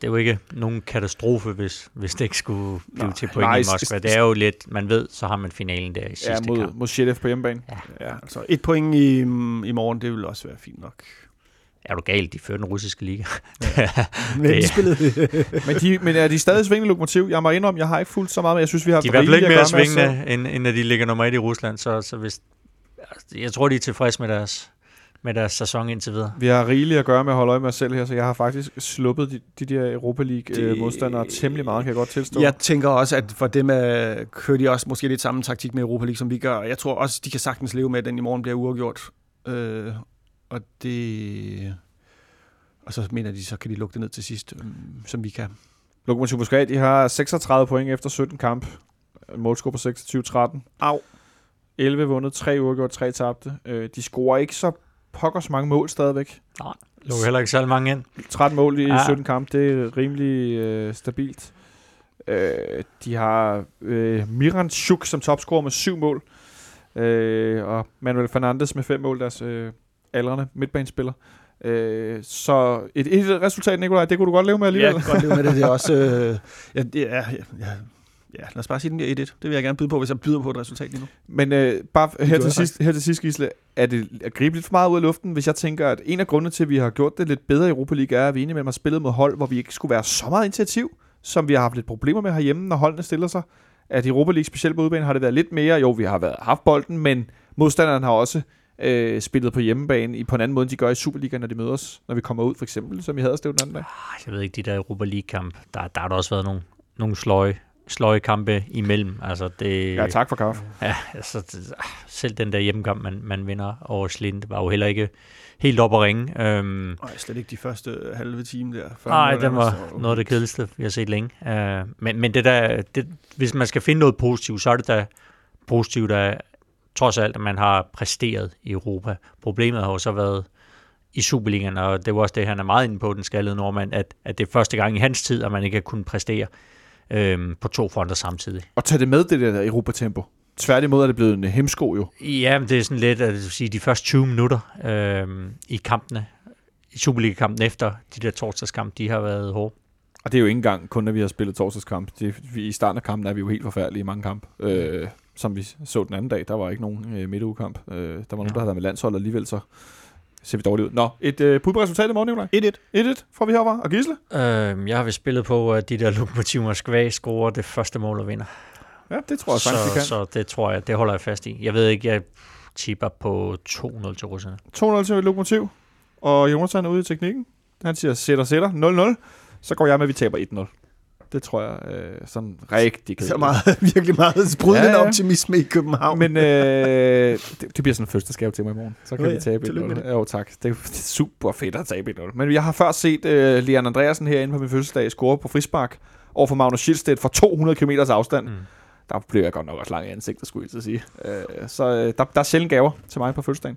[SPEAKER 4] det er jo ikke nogen katastrofe, hvis, hvis det ikke skulle blive
[SPEAKER 2] Nej,
[SPEAKER 4] til point
[SPEAKER 2] nej,
[SPEAKER 4] i Moskva. Det er jo lidt, man ved, så har man finalen der i sidste
[SPEAKER 2] Ja, mod,
[SPEAKER 4] kamp.
[SPEAKER 2] mod Shedef på hjemmebane.
[SPEAKER 4] Ja.
[SPEAKER 2] ja.
[SPEAKER 3] Altså et point i, i morgen, det vil også være fint nok.
[SPEAKER 4] Er du galt, de fører den russiske liga?
[SPEAKER 3] Men
[SPEAKER 4] Det-
[SPEAKER 3] de spillede...
[SPEAKER 2] Men, de, men er de stadig svingende lokomotiv? Jeg må indrømme, jeg har ikke fulgt så meget, men jeg synes, vi har
[SPEAKER 4] de er i hvert fald ikke mere svingende, end, end at de ligger nummer et i Rusland, så, så hvis, altså, jeg tror, de er tilfredse med deres, med deres sæson indtil videre.
[SPEAKER 2] Vi har rigeligt at gøre med at holde øje med os selv her, så jeg har faktisk sluppet de, de der Europa League-modstandere
[SPEAKER 3] Det-
[SPEAKER 2] temmelig meget, kan jeg godt tilstå.
[SPEAKER 3] Jeg tænker også, at for dem er, kører de også måske lidt samme taktik med Europa League, som vi gør. Jeg tror også, de kan sagtens leve med, at den i morgen bliver uafgjort. Øh, og det... Og så mener de, så kan de lukke det ned til sidst, øh, som vi kan.
[SPEAKER 2] Lokomotiv Moskva, de har 36 point efter 17 kamp. Målscore på 26-13.
[SPEAKER 3] Au.
[SPEAKER 2] 11 vundet, 3 uafgjort, 3 tabte. Øh, de scorer ikke så pokkers mange mål stadigvæk.
[SPEAKER 4] Lukker heller ikke særlig mange ind.
[SPEAKER 2] 13 mål i
[SPEAKER 4] Ja.
[SPEAKER 2] 17 kampe, det er rimelig øh, stabilt. Øh, de har øh, Miran Chuk som topscorer med 7 mål. Øh, og Manuel Fernandes med 5 mål, deres øh, aldrende midtbanespiller. Øh, så et, et resultat, Nikolaj, det kunne du godt leve med
[SPEAKER 3] Ja,
[SPEAKER 2] alligevel.
[SPEAKER 3] jeg kan godt leve med det. Det er også... Øh, ja, det er, ja, ja, ja, lad os bare sige den der 1-1. Det vil jeg gerne byde på, hvis jeg byder på et resultat lige nu.
[SPEAKER 2] Men øh, bare her til, sidst, her til sidst, Gisle, er det at gribe lidt for meget ud af luften, hvis jeg tænker, at en af grundene til, at vi har gjort det lidt bedre i Europa League, er, at vi indimellem har spillet mod hold, hvor vi ikke skulle være så meget initiativ, som vi har haft lidt problemer med herhjemme, når holdene stiller sig. At i Europa League, specielt på udbanen, har det været lidt mere, jo, vi har været, haft bolden, men modstanderen har også øh, spillet på hjemmebane i, på en anden måde, end de gør i Superligaen, når de møder os, når vi kommer ud, for eksempel, som i Haderslev den anden dag.
[SPEAKER 4] Ah, Jeg ved ikke, de der Europa League-kamp, der, der har der også været nogle, nogle sløje, sløje kampe imellem. Altså, det,
[SPEAKER 2] Ja, tak for kaffe.
[SPEAKER 4] Ja, altså, ah, selv den der hjemmekamp, man, man vinder over Slind, var jo heller ikke helt op at ringe. Øhm,
[SPEAKER 3] Nej, slet ikke de første halve time der.
[SPEAKER 4] Nej, den var
[SPEAKER 3] så-
[SPEAKER 4] noget af det kedeligste, vi har set længe. Uh, men, men det der, det, hvis man skal finde noget positivt, så er det da positivt, at trods alt, at man har præsteret i Europa. Problemet har jo så været i Superligaen, og det var også det, han er meget inde på, den skaldede nordmand, at, at det er første gang i hans tid, at man ikke har kunnet præstere øhm, på to fronter samtidig.
[SPEAKER 2] Og tag det med, det der Europa-tempo. Tværtimod er det blevet en hemsko jo.
[SPEAKER 4] Ja, men det er sådan lidt, at sige, de første 20 minutter øhm, i kampene, i Superliga-kampen efter de der torsdagskamp, de har været hårde.
[SPEAKER 2] Og det er jo ikke engang kun, når vi har spillet torsdagskamp. Det, vi, I starten af kampen er vi jo helt forfærdelige i mange kampe. Øh, som vi så den anden dag, der var ikke nogen øh, midtugekamp. Øh, der var nogen,
[SPEAKER 4] Ja.
[SPEAKER 2] der havde været med landshold, og alligevel så ser vi dårligt ud. Nå, et øh, bud på resultat i morgen, Nicolaj?
[SPEAKER 3] 1-1.
[SPEAKER 2] 1-1 får vi herfra. Og Gisle?
[SPEAKER 4] Øhm, jeg har vist spillet på, at de der Lokomotiv Moskva scorer det første mål og vinder.
[SPEAKER 2] Ja, det tror jeg
[SPEAKER 4] så,
[SPEAKER 2] sagtens, vi kan.
[SPEAKER 4] så det tror jeg, det holder jeg fast i. Jeg ved ikke, jeg tipper på 2-0 til russerne.
[SPEAKER 2] 2-0 til Lokomotiv. Og Jonathan er ude i teknikken. Han siger sætter, sætter. 0-0. Så går jeg med, at vi taber 1-0. Det tror jeg øh, sådan rigtig
[SPEAKER 3] Så
[SPEAKER 2] kedeligt.
[SPEAKER 3] meget, virkelig meget sprudlende
[SPEAKER 2] Ja,
[SPEAKER 3] ja,
[SPEAKER 2] ja.
[SPEAKER 3] ja. optimisme i København.
[SPEAKER 2] Men øh, det, det bliver sådan en fødselsdagsgave til mig i morgen. Så kan
[SPEAKER 3] Nå
[SPEAKER 2] vi
[SPEAKER 3] ja,
[SPEAKER 2] tabe
[SPEAKER 3] tillykke med
[SPEAKER 2] 1-0. Jo, tak. Det er, er super fedt at tabe 1-0. Men jeg har før set øh, Leon Andreasen herinde på min fødselsdag score på frispark. over for Magnus Schildstedt fra 200 km afstand.
[SPEAKER 4] Mm.
[SPEAKER 2] Der blev jeg godt nok også lang i ansigtet, skulle jeg at sige. Øh, så øh, der, der er sjældent gaver til mig på fødselsdagen.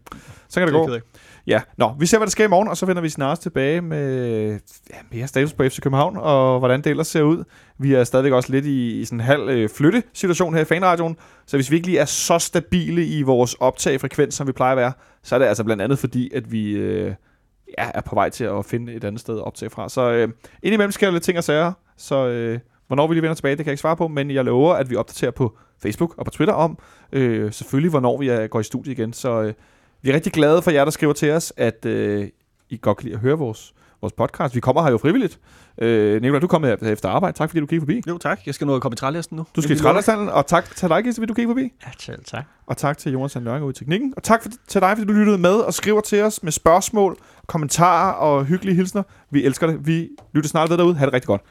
[SPEAKER 2] Så kan det,
[SPEAKER 3] Det
[SPEAKER 2] gå. Ja, nå, vi ser, hvad der sker i morgen, og så vender vi snart tilbage med ja, mere status på FC København, og hvordan det ellers ser ud. Vi er stadigvæk også lidt i, i sådan en halv øh, flytte-situation her i fanradioen, så hvis vi ikke lige er så stabile i vores optagfrekvens, som vi plejer at være, så er det altså blandt andet fordi, at vi øh, ja, er på vej til at finde et andet sted at optage fra. Så øh, indimellem sker der lidt ting og sager, så øh, hvornår vi lige vender tilbage, det kan jeg ikke svare på, men jeg lover, at vi opdaterer på Facebook og på Twitter om, øh, selvfølgelig hvornår vi er, går i studie igen, så... Øh, vi er rigtig glade for jer, der skriver til os, at øh, I godt kan lide at høre vores, vores podcast. Vi kommer her jo frivilligt. Øh, Nicolai, du kommer her efter arbejde. Tak fordi du gik forbi.
[SPEAKER 3] Jo, tak. Jeg skal nå at komme i trælisten nu.
[SPEAKER 2] Du skal i Trællerstallen, og tak til dig, Gisse, fordi du gik forbi.
[SPEAKER 4] Ja, selv tak.
[SPEAKER 2] Og tak til Jonas Sand Nørring ude i teknikken. Og tak for, til dig, fordi du lyttede med og skriver til os med spørgsmål, kommentarer og hyggelige hilsner. Vi elsker det. Vi lytter snart ved derude. Ha' det rigtig godt.